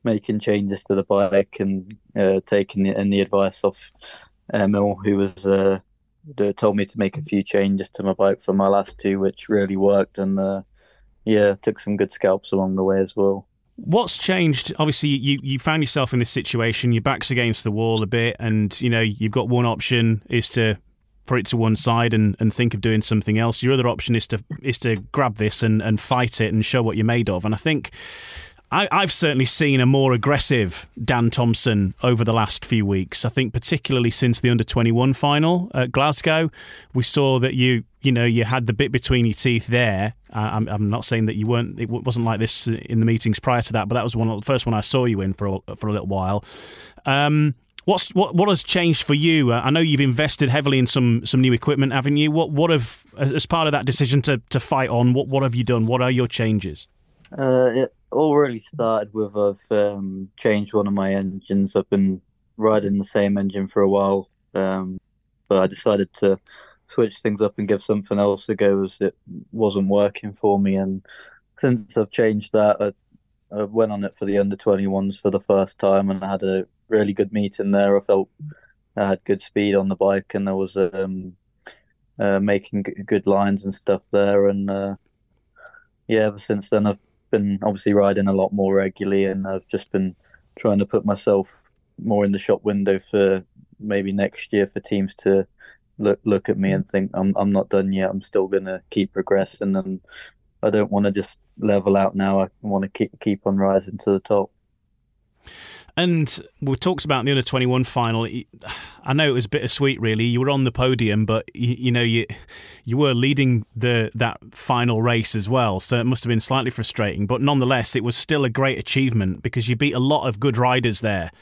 making changes to the bike and uh, taking the, and the advice of Emil, who was uh, told me to make a few changes to my bike for my last two, which really worked. And uh, yeah, took some good scalps along the way as well. What's changed? Obviously, you, you found yourself in this situation. Your back's against the wall a bit, and you know you've got one option is to put it to one side and, and think of doing something else. Your other option is to is to grab this and, and fight it and show what you're made of. And I think I, have certainly seen a more aggressive Dan Thompson over the last few weeks. I think particularly since the under twenty one final at Glasgow, we saw that you you know you had the bit between your teeth there. I'm, I'm, not saying that you weren't. It wasn't like this in the meetings prior to that, but that was one of the first one I saw you in for a, for a little while. Um, what's what what has changed for you? Uh, I know you've invested heavily in some some new equipment, haven't you? What what have as part of that decision to to fight on? What what have you done? What are your changes? Uh, all really started with I've um, changed one of my engines. I've been riding the same engine for a while, um, but I decided to switch things up and give something else a go as it wasn't working for me. And since I've changed that, I, I went on it for the under 21s for the first time and I had a really good meeting there. I felt I had good speed on the bike and I was um, uh, making good lines and stuff there. And uh, yeah, ever since then, I've been obviously riding a lot more regularly, and I've just been trying to put myself more in the shop window for maybe next year for teams to look look at me and think I'm I'm not done yet. I'm still gonna keep progressing, and I don't want to just level out now. I want to keep keep on rising to the top. And we talked about the under twenty one final. I know it was bittersweet, really. You were on the podium, but you, you, know you you were leading the that final race as well. So it must have been slightly frustrating, but nonetheless, it was still a great achievement because you beat a lot of good riders there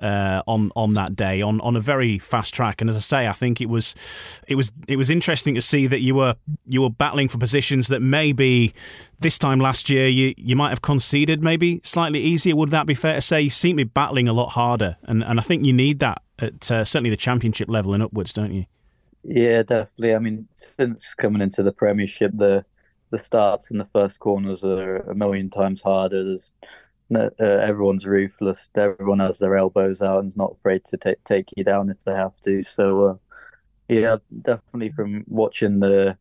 uh, on on that day on, on a very fast track. And as I say, I think it was it was it was interesting to see that you were you were battling for positions that maybe this time last year you you might have conceded maybe slightly easier. Would that be fair to say? You seem to be battling a lot harder, and and I think you need that at uh, certainly the championship level and upwards, don't you? Yeah, definitely. I mean, since coming into the Premiership, the the starts in the first corners are a million times harder. There's uh, everyone's ruthless. Everyone has their elbows out and's not afraid to take take you down if they have to. So, uh, yeah, definitely from watching the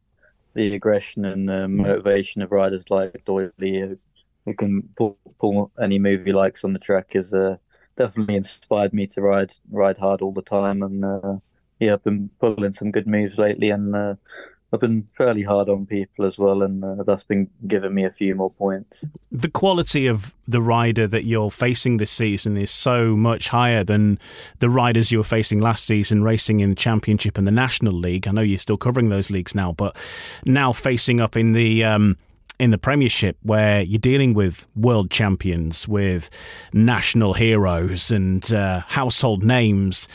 the aggression and the motivation of riders like Doyley, who, who can pull, pull any move he likes on the track, is uh, definitely inspired me to ride ride hard all the time. And uh, yeah, I've been pulling some good moves lately, and uh, I've been fairly hard on people as well, and uh, that's been giving me a few more points. The quality of the rider that you're facing this season is so much higher than the riders you were facing last season, racing in the Championship and the National League. I know you're still covering those leagues now, but now facing up in the um, in the Premiership where you're dealing with world champions, with national heroes and uh, household names.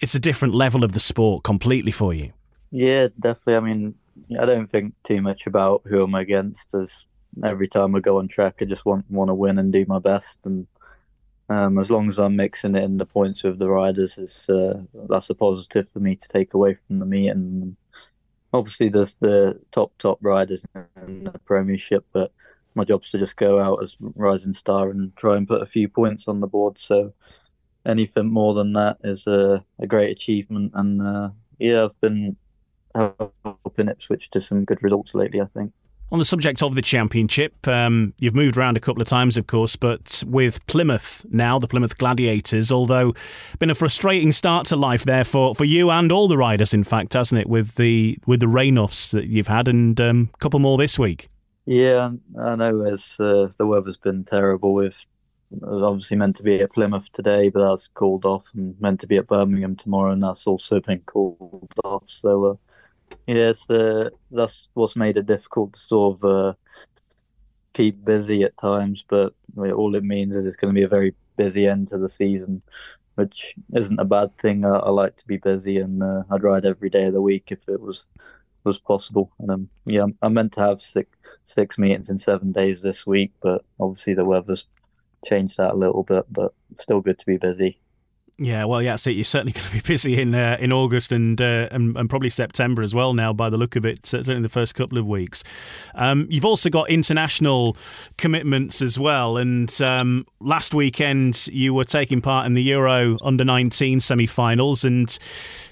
It's a different level of the sport completely for you. Yeah, definitely. I mean, I don't think too much about who I'm against. As every time I go on track, I just want want to win and do my best. And um, as long as I'm mixing it in the points with the riders, it's uh, that's a positive for me to take away from the meet. And obviously, there's the top top riders in the Premiership, but my job's to just go out as rising star and try and put a few points on the board. So anything more than that is a, a great achievement. And uh, yeah, I've been helping Ipswich to switch to some good results lately, I think. On the subject of the championship, um, you've moved around a couple of times, of course, but with Plymouth now, the Plymouth Gladiators, although been a frustrating start to life there for, for you and all the riders, in fact, hasn't it? With the with the rain-offs that you've had, and a um, couple more this week. Yeah, I know. As uh, the weather's been terrible, with obviously meant to be at Plymouth today, but that's called off, and meant to be at Birmingham tomorrow, and that's also been called off. So. Uh, Yes, that's what's made it difficult to sort of uh, keep busy at times. But all it means is it's going to be a very busy end to the season, which isn't a bad thing. I, I like to be busy, and uh, I'd ride every day of the week if it was was possible. And um, yeah, I'm, I'm meant to have six six meetings in seven days this week, but obviously the weather's changed that a little bit. But still good to be busy. Yeah, well, yeah, see, you're certainly going to be busy in uh, in August and, uh, and, and probably September as well. Now, by the look of it, certainly the first couple of weeks. Um, you've also got international commitments as well. And um, last weekend, you were taking part in the Euro Under 19 semi-finals, and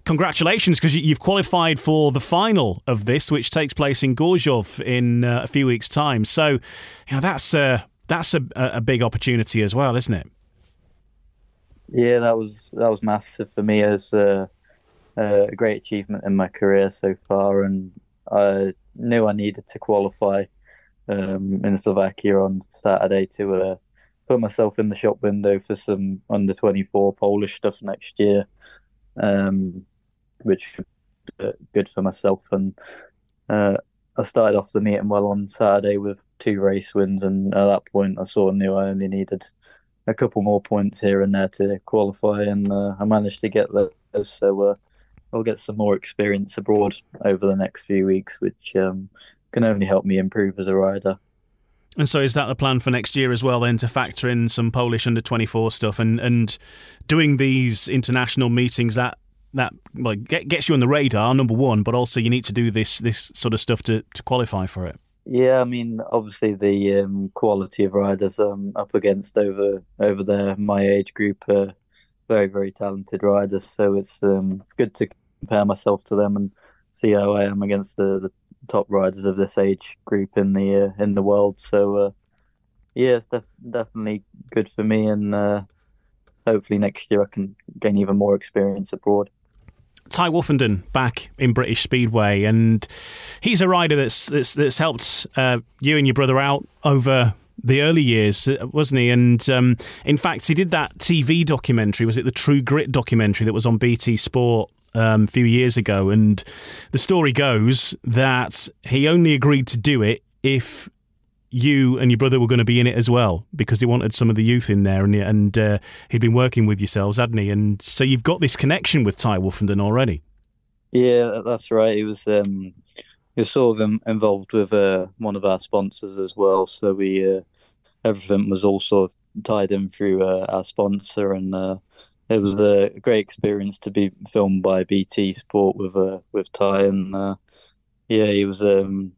congratulations because you've qualified for the final of this, which takes place in Gorzów in uh, a few weeks' time. So, you know, that's uh, that's a, a big opportunity as well, isn't it? Yeah, that was that was massive for me as a, a great achievement in my career so far, and I knew I needed to qualify um, in Slovakia on Saturday to uh, put myself in the shop window for some under twenty four Polish stuff next year, um, which uh, good for myself. And uh, I started off the meeting well on Saturday with two race wins, and at that point I sort of knew I only needed a couple more points here and there to qualify, and uh, I managed to get those. So uh, I'll get some more experience abroad over the next few weeks, which um, can only help me improve as a rider. And so, is that the plan for next year as well? Then to factor in some Polish under twenty four stuff and and doing these international meetings that that well, gets you on the radar, number one, but also you need to do this this sort of stuff to to qualify for it. Yeah, I mean, obviously the um, quality of riders I'm up against over over there, my age group, are very very talented riders. So it's um, good to compare myself to them and see how I am against the, the top riders of this age group in the uh, in the world. So uh, yeah, it's def- definitely good for me, and uh, hopefully next year I can gain even more experience abroad. Tai Woffinden back in British Speedway, and he's a rider that's that's, that's helped uh, you and your brother out over the early years, uh, wasn't he? And um, in fact, he did that TV documentary. Was it the True Grit documentary that was on BT Sport um, a few years ago? And the story goes that he only agreed to do it if you and your brother were going to be in it as well because he wanted some of the youth in there and and uh, he'd been working with yourselves hadn't he? And so you've got this connection with Tai Woffinden already. Yeah that's right. He was um he was sort of involved with uh, one of our sponsors as well. So we uh, everything was all sort of tied in through uh, our sponsor. And uh, it was a great experience to be filmed by BT Sport with uh, with Tai and yeah he was um,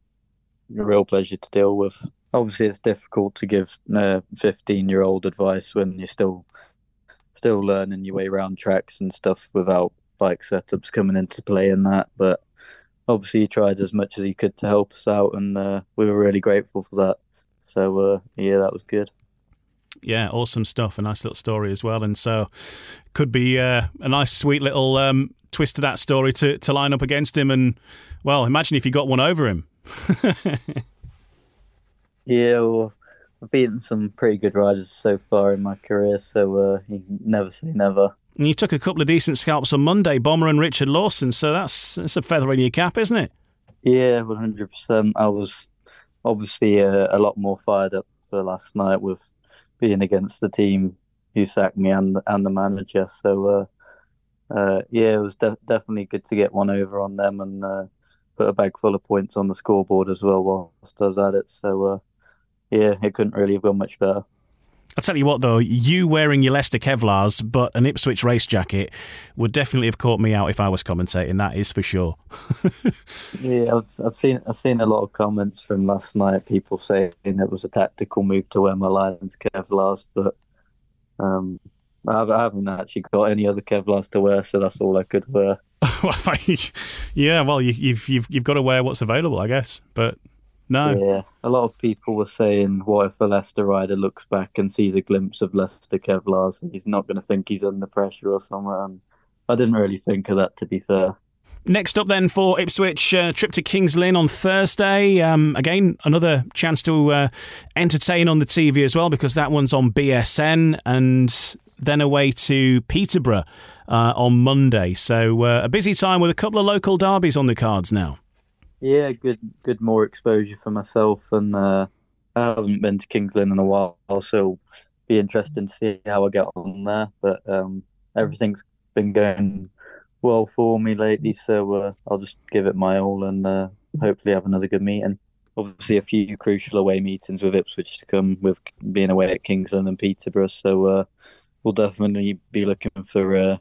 a real pleasure to deal with obviously it's difficult to give a 15 year old advice when you're still still learning your way around tracks and stuff without bike setups coming into play in that but obviously he tried as much as he could to help us out and uh, we were really grateful for that. So uh, yeah that was good. Yeah awesome stuff. A nice little story as well. And so could be uh, a nice sweet little um, twist to that story to, to line up against him. And well imagine if you got one over him Yeah, well, I've beaten some pretty good riders so far in my career, so uh, you never say never. And you took a couple of decent scalps on Monday, Bomber and Richard Lawson, so that's that's a feather in your cap, isn't it? Yeah, one hundred percent. I was obviously uh, a lot more fired up for last night with being against the team who sacked me and and the manager. So uh, uh, yeah, it was de- definitely good to get one over on them and uh, put a bag full of points on the scoreboard as well whilst I was at it. So uh, yeah, it couldn't really have gone much better. I'll tell you what, though, you wearing your Leicester Kevlars but an Ipswich race jacket would definitely have caught me out if I was commentating. That is for sure. yeah, I've, I've, seen I've seen a lot of comments from last night. People saying it was a tactical move to wear my Lions Kevlars, but um, I haven't actually got any other Kevlars to wear, so that's all I could wear. yeah, well, you, you've you've you've got to wear what's available, I guess. But no. Yeah, a lot of people were saying, what if a Leicester rider looks back and sees a glimpse of Leicester Kevlars and he's not going to think he's under pressure or something? And I didn't really think of that, to be fair. Next up, then, for Ipswich, uh, trip to Kings Lynn on Thursday. Um, again, another chance to uh, entertain on the TV as well because that one's on BSN and then away to Peterborough uh, on Monday. So uh, a busy time with a couple of local derbies on the cards now. Yeah, good, good more exposure for myself, and uh, I haven't been to Kings Lynn in a while, so be interesting to see how I get on there. But um, everything's been going well for me lately, so uh, I'll just give it my all and uh, hopefully have another good meeting. Obviously, a few crucial away meetings with Ipswich to come, with being away at Kings Lynn and Peterborough. So uh, we'll definitely be looking for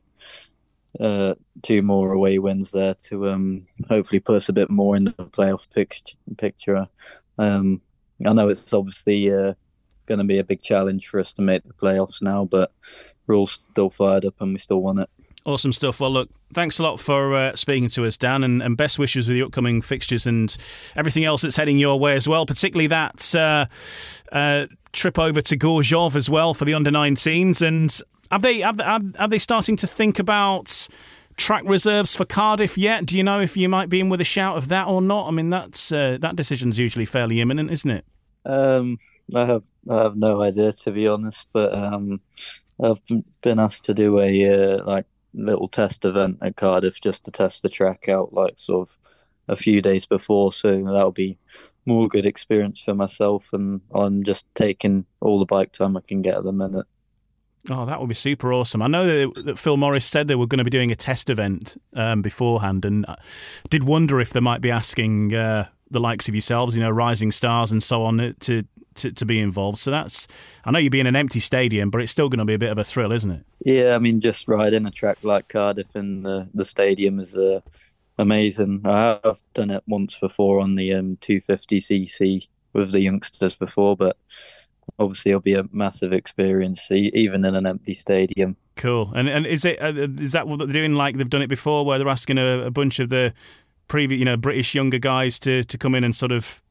uh, two more away wins there to um, hopefully put us a bit more in the playoff picture. Um, I know it's obviously uh, going to be a big challenge for us to make the playoffs now, but we're all still fired up and we still want it. Awesome stuff. Well, look, thanks a lot for uh, speaking to us, Dan, and, and, best wishes with the upcoming fixtures and everything else that's heading your way as well, particularly that uh, uh, trip over to Gorzów as well for the under 19s. And have they have, have, are they starting to think about track reserves for Cardiff yet? Do you know if you might be in with a shout of that or not? I mean, that's uh, that decision's usually fairly imminent, isn't it? Um, I have I have no idea to be honest, but um, I've been asked to do a uh, like little test event at Cardiff just to test the track out, like sort of a few days before. So that'll be more good experience for myself, and I'm just taking all the bike time I can get at the minute. Oh, that would be super awesome. I know that, Phil Morris said they were going to be doing a test event um, beforehand, and I did wonder if they might be asking uh, the likes of yourselves, you know, rising stars and so on, uh, to, to, to be involved. So that's, I know you'll be in an empty stadium, but it's still going to be a bit of a thrill, isn't it? Yeah, I mean, just riding a track like Cardiff in the, the stadium is uh, amazing. I have done it once before on the um, 250cc with the youngsters before, but obviously it'll be a massive experience, even in an empty stadium. Cool. And and is it uh, that what they're doing? Like they've done it before, where they're asking a, a bunch of the previous, you know, British younger guys to to come in and sort of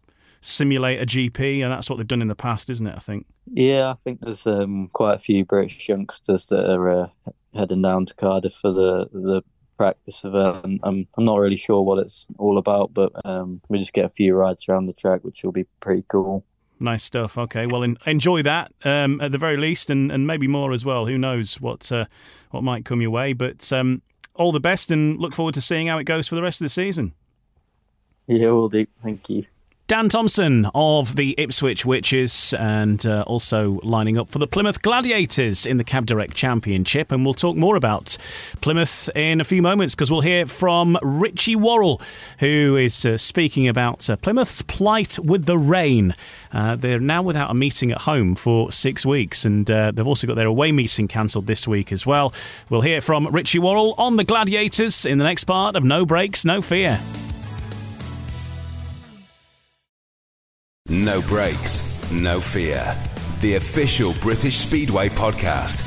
simulate a GP, and that's what they've done in the past, isn't it? I think. Yeah, I think there's um, quite a few British youngsters that are uh, heading down to Cardiff for the the practice event. I'm I'm not really sure what it's all about, but um, we just get a few rides around the track, which will be pretty cool. Nice stuff. Okay, well, in, enjoy that um, at the very least, and, and maybe more as well. Who knows what uh, what might come your way? But um, all the best, and look forward to seeing how it goes for the rest of the season. Yeah, will do. Thank you. Dan Thompson of the Ipswich Witches and uh, also lining up for the Plymouth Gladiators in the Cab Direct Championship. And we'll talk more about Plymouth in a few moments because we'll hear from Richie Worrall, who is uh, speaking about uh, Plymouth's plight with the rain. Uh, they're now without a meeting at home for six weeks, and uh, they've also got their away meeting cancelled this week as well. We'll hear from Richie Worrall on the Gladiators in the next part of No Brakes, No Fear. No brakes, no fear. The official British Speedway podcast.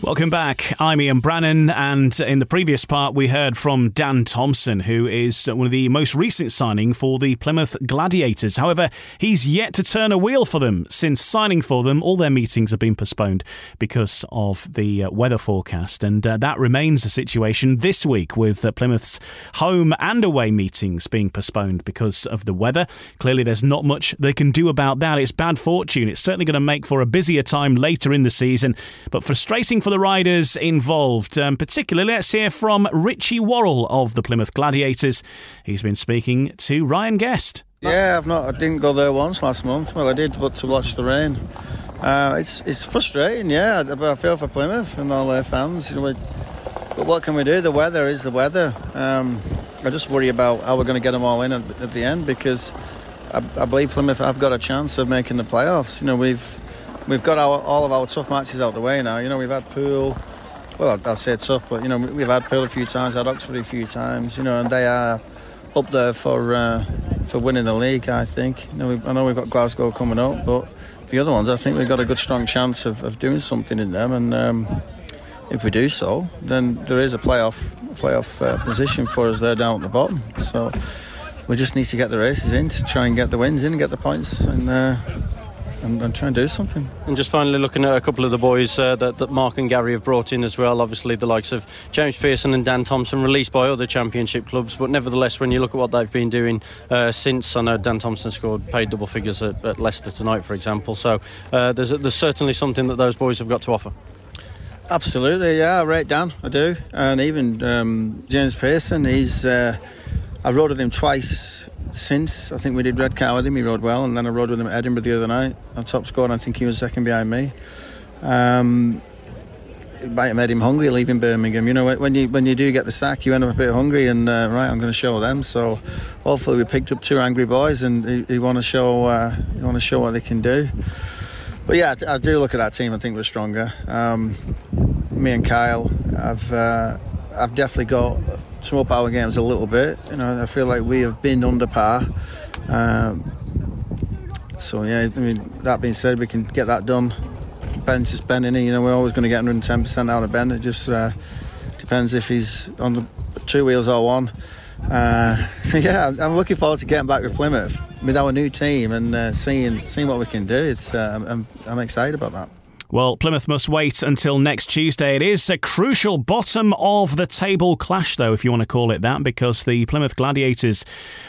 Welcome back. I'm Ian Brannan, and in the previous part, we heard from Dan Thompson, who is one of the most recent signing for the Plymouth Gladiators. However, he's yet to turn a wheel for them. Since signing for them, all their meetings have been postponed because of the uh, weather forecast, and uh, that remains the situation this week with uh, Plymouth's home and away meetings being postponed because of the weather. Clearly, there's not much they can do about that. It's bad fortune. It's certainly going to make for a busier time later in the season, but frustrating for for the riders involved. Um, particularly, let's hear from Richie Worrall of the Plymouth Gladiators. He's been speaking to Ryan Guest. Yeah, I've not. I didn't go there once last month. Well, I did, but to watch the rain. Uh, it's it's frustrating, yeah. But I feel for Plymouth and all their fans. You know, but what can we do? The weather is the weather. Um, I just worry about how we're going to get them all in at, at the end because I, I, believe Plymouth have got a chance of making the playoffs. You know, we've we've got our, all of our tough matches out the way now. You know, we've had Poole. Well, I'll say tough, but you know, we've had Poole a few times, had Oxford a few times. You know, and they are up there for uh, for winning the league. I think. You know, we, I know we've got Glasgow coming up, but the other ones, I think we've got a good strong chance of, of doing something in them. And um, if we do so, then there is a playoff playoff uh, position for us there down at the bottom. So we just need to get the races in to try and get the wins in and get the points and. Uh, and, and, try and do something. And just finally looking at a couple of the boys uh, that, that, Mark and Gary have brought in as well. Obviously, the likes of James Pearson and Dan Thompson, released by other Championship clubs, but nevertheless, when you look at what they've been doing uh, since, I know Dan Thompson scored paid double figures at, at Leicester tonight, for example. So uh, there's, there's certainly something that those boys have got to offer. Absolutely, yeah, I rate Dan, I do, and even um, James Pearson. He's uh, I rode with him twice since. I think we did Redcar with him. He rode well, and then I rode with him at Edinburgh the other night. I top scored. I think he was second behind me. Um, it might have made him hungry leaving Birmingham. You know, when you when you do get the sack, you end up a bit hungry, and uh, right, I'm going to show them. So, hopefully, we picked up two angry boys, and he want to show uh, want to show what they can do. But yeah, I do look at that team. I think we're stronger. Um, me and Kyle, I've uh, I've definitely got some up our games a little bit. You know, I feel like we have been under par. Um, so yeah, I mean, that being said, we can get that done. Ben's just Ben, you know, we're always going to get 110% out of Ben. It just uh, depends if he's on the two wheels or one. Uh, so yeah, I'm looking forward to getting back with Plymouth with our new team and uh, seeing seeing what we can do. It's uh, I'm, I'm excited about that. Well, Plymouth must wait until next Tuesday. It is a crucial bottom of the table clash, though, if you want to call it that, because the Plymouth Gladiators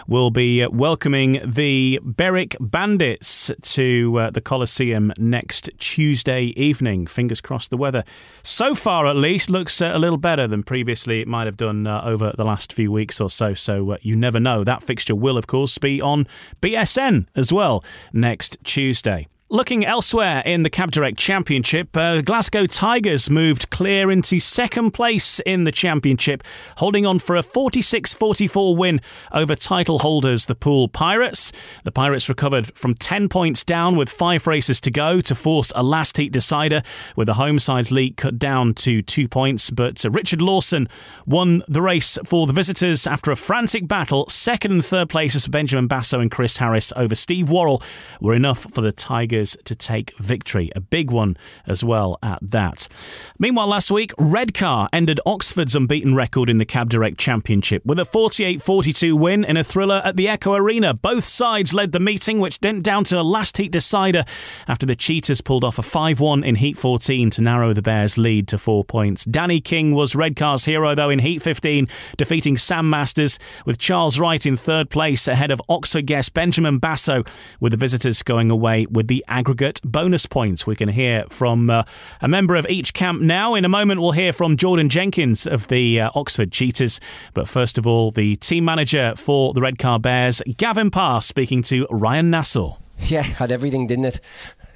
will be welcoming the Berwick Bandits to uh, the Coliseum next Tuesday evening. Fingers crossed the weather, so far at least, looks uh, a little better than previously it might have done uh, over the last few weeks or so. So uh, you never know. That fixture will, of course, be on BSN as well next Tuesday. Looking elsewhere in the Cab Direct Championship, uh, Glasgow Tigers moved clear into second place in the championship, holding on for a 46 44 win over title holders, the Poole Pirates. The Pirates recovered from 10 points down with five races to go to force a last heat decider, with the home side's lead cut down to two points. But uh, Richard Lawson won the race for the visitors after a frantic battle. Second and third places for Benjamin Basso and Chris Harris over Steve Worrall were enough for the Tigers to take victory. A big one as well at that. Meanwhile, last week, Redcar ended Oxford's unbeaten record in the Cab Direct Championship with a 48 42 win in a thriller at the Echo Arena. Both sides led the meeting, which went down to a last heat decider after the Cheetahs pulled off a 5 1 in Heat 14 to narrow the Bears' lead to four points. Danny King was Redcar's hero, though, in Heat 15, defeating Sam Masters, with Charles Wright in third place ahead of Oxford guest Benjamin Basso, with the visitors going away with the aggregate bonus points. We can hear from uh, a member of each camp now. In a moment, we'll hear from Jordan Jenkins of the uh, Oxford Cheetahs. But first of all, the team manager for the Redcar Bears, Gavin Parr, speaking to Ryan Nassau. Yeah, had everything, didn't it?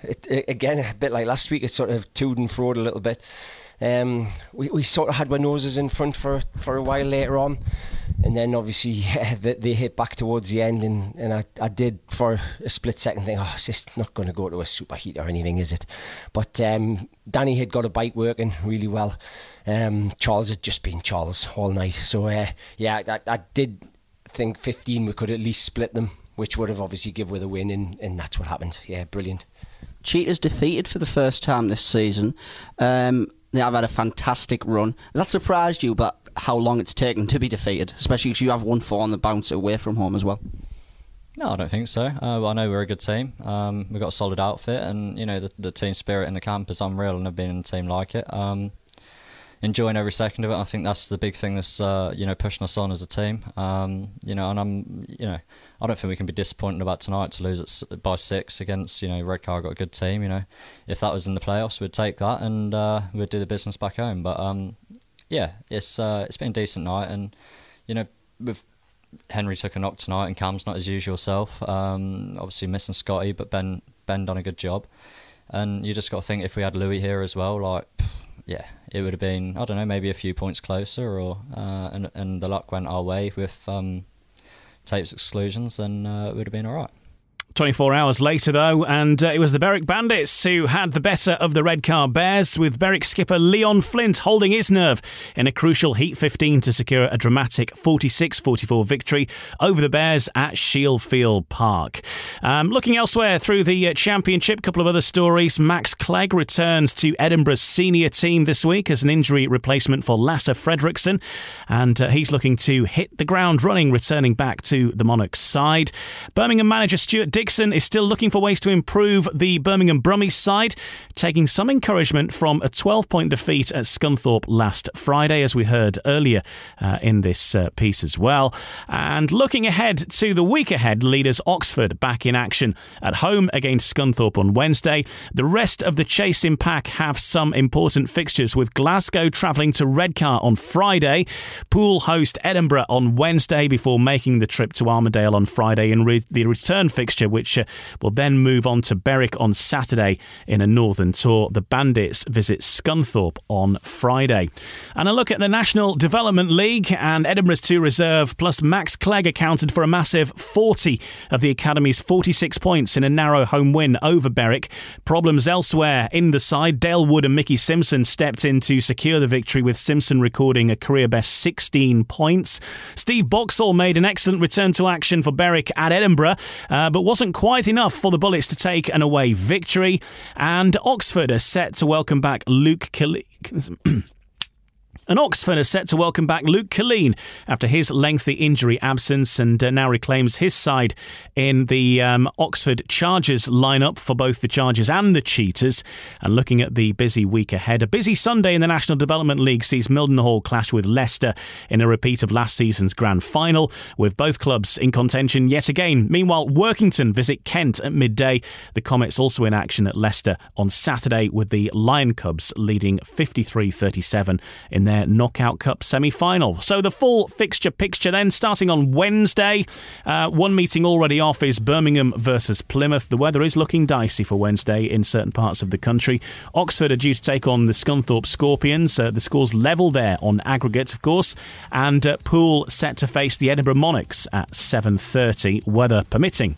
It, it? Again, a bit like last week, it sort of toed and froed a little bit. Um, we, we sort of had our noses in front for for a while later on, and then obviously yeah, they, they, hit back towards the end, and, and I, I did for a split second think, oh, it's just not going to go to a superheat or anything, is it? But um, Danny had got a bike working really well. Um, Charles had just been Charles all night, so uh, yeah, I, I did think 15 we could at least split them, which would have obviously give with a win, and, and that's what happened. Yeah, brilliant. Cheetahs defeated for the first time this season. Um, they have had a fantastic run. That surprised you, but how long it's taken to be defeated, especially because you have one four on the bounce away from home as well? No, I don't think so. Uh, I know we're a good team. Um, we've got a solid outfit, and you know the, the team spirit in the camp is unreal, and I've been in a team like it. Um, enjoying every second of it. I think that's the big thing that's uh, you know pushing us on as a team. Um, you know, and I'm you know I don't think we can be disappointed about tonight to lose it by six against you know Redcar got a good team. You know, if that was in the playoffs, we'd take that and uh, we'd do the business back home. But um, yeah, it's uh, it's been a decent night, and you know with Henry took a knock tonight, and Cam's not his usual self. Um, obviously missing Scotty, but Ben Ben done a good job. And you just got to think if we had Louis here as well, like yeah, it would have been I don't know maybe a few points closer, or uh, and and the luck went our way with um, tapes exclusions, then uh, it would have been all right. 24 hours later, though, and uh, it was the Berwick Bandits who had the better of the Redcar Bears, with Berwick skipper Leon Flint holding his nerve in a crucial Heat 15 to secure a dramatic 46 44 victory over the Bears at Shieldfield Park. Um, looking elsewhere through the uh, Championship, a couple of other stories. Max Clegg returns to Edinburgh's senior team this week as an injury replacement for Lasse Fredriksson, and uh, he's looking to hit the ground running, returning back to the Monarchs side. Birmingham manager Stuart Dixon is still looking for ways to improve the Birmingham Brummies side, taking some encouragement from a 12 point defeat at Scunthorpe last Friday, as we heard earlier uh, in this uh, piece as well. And looking ahead to the week ahead, leaders Oxford back in action at home against Scunthorpe on Wednesday. The rest of the chasing pack have some important fixtures, with Glasgow travelling to Redcar on Friday, Poole host Edinburgh on Wednesday before making the trip to Armadale on Friday in re- the return fixture which will then move on to Berwick on Saturday in a northern tour. The Bandits visit Scunthorpe on Friday. And a look at the National Development League and Edinburgh's two reserve plus Max Clegg accounted for a massive 40 of the Academy's 46 points in a narrow home win over Berwick. Problems elsewhere in the side. Dale Wood and Mickey Simpson stepped in to secure the victory with Simpson recording a career best 16 points. Steve Boxall made an excellent return to action for Berwick at Edinburgh, uh, but wasn't wasn't quite enough for the Bullets to take an away victory, and Oxford are set to welcome back Luke Kelly. And Oxford is set to welcome back Luke Killeen after his lengthy injury absence and uh, now reclaims his side in the um, Oxford Chargers lineup for both the Chargers and the Cheetahs. And looking at the busy week ahead, a busy Sunday in the National Development League sees Mildenhall clash with Leicester in a repeat of last season's grand final, with both clubs in contention yet again. Meanwhile, Workington visit Kent at midday. The Comets also in action at Leicester on Saturday, with the Lion Cubs leading 53 37 in their Knockout Cup semi final. So the full fixture picture then starting on Wednesday. Uh, one meeting already off is Birmingham versus Plymouth. The weather is looking dicey for Wednesday in certain parts of the country. Oxford are due to take on the Scunthorpe Scorpions. Uh, the scores level there on aggregate, of course. And uh, Poole set to face the Edinburgh Monarchs at 7.30, weather permitting.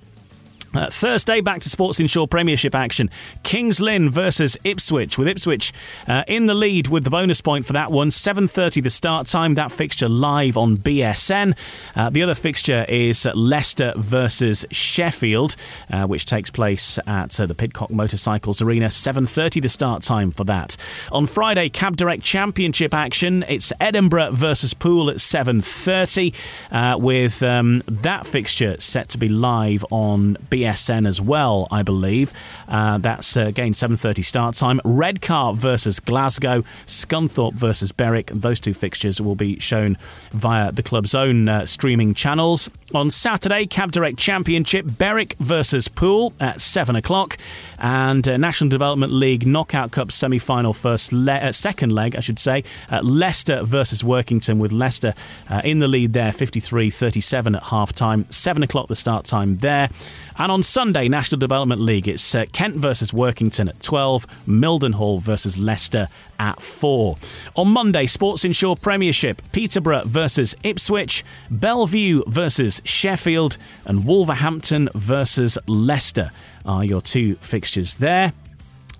Uh, Thursday, back to Sports Insure Premiership action. Kings Lynn versus Ipswich, with Ipswich uh, in the lead with the bonus point for that one. 7.30 the start time. That fixture live on BSN. Uh, the other fixture is Leicester versus Sheffield, uh, which takes place at uh, the Pidcock Motorcycles Arena. 7.30 the start time for that. On Friday, Cab Direct Championship action. It's Edinburgh versus Poole at 7.30, uh, with um, that fixture set to be live on BSN. BSN as well, I believe. Uh, that's uh, again 7:30 start time. Redcar versus Glasgow, Scunthorpe versus Berwick. Those two fixtures will be shown via the club's own uh, streaming channels. On Saturday, Cab Direct Championship, Berwick versus Poole at seven o'clock, and uh, National Development League Knockout Cup semi-final first le- uh, second leg, I should say. At Leicester versus Workington, with Leicester uh, in the lead there, 53-37 at half time. Seven o'clock the start time there. And on Sunday, National Development League, it's uh, Kent versus Workington at 12, Mildenhall versus Leicester at 4. On Monday, Sports Insure Premiership, Peterborough versus Ipswich, Belle Vue versus Sheffield, and Wolverhampton versus Leicester are your two fixtures there.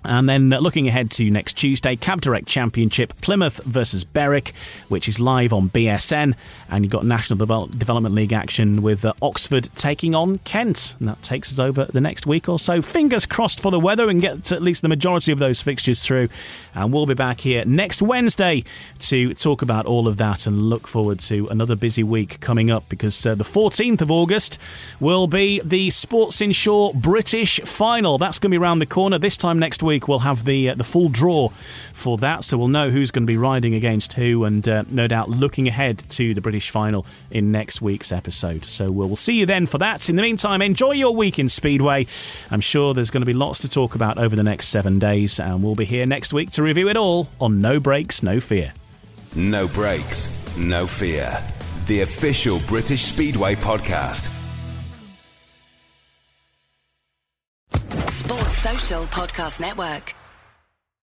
And then uh, looking ahead to next Tuesday, Cab Direct Championship, Plymouth versus Berwick, which is live on BSN. And you've got National Devel- Development League action with uh, Oxford taking on Kent. And that takes us over the next week or so. Fingers crossed for the weather and get at least the majority of those fixtures through. And we'll be back here next Wednesday to talk about all of that and look forward to another busy week coming up because uh, the 14th of August will be the Sports Insure British final. That's going to be around the corner this time next week we'll have the uh, the full draw for that, so we'll know who's going to be riding against who, and uh, no doubt looking ahead to the British final in next week's episode. So we'll see you then for that. In the meantime, enjoy your week in Speedway. I'm sure there's going to be lots to talk about over the next seven days, and we'll be here next week to review it all on No Brakes, No Fear. No Brakes, No Fear. The official British Speedway podcast. Sports Social Podcast Network.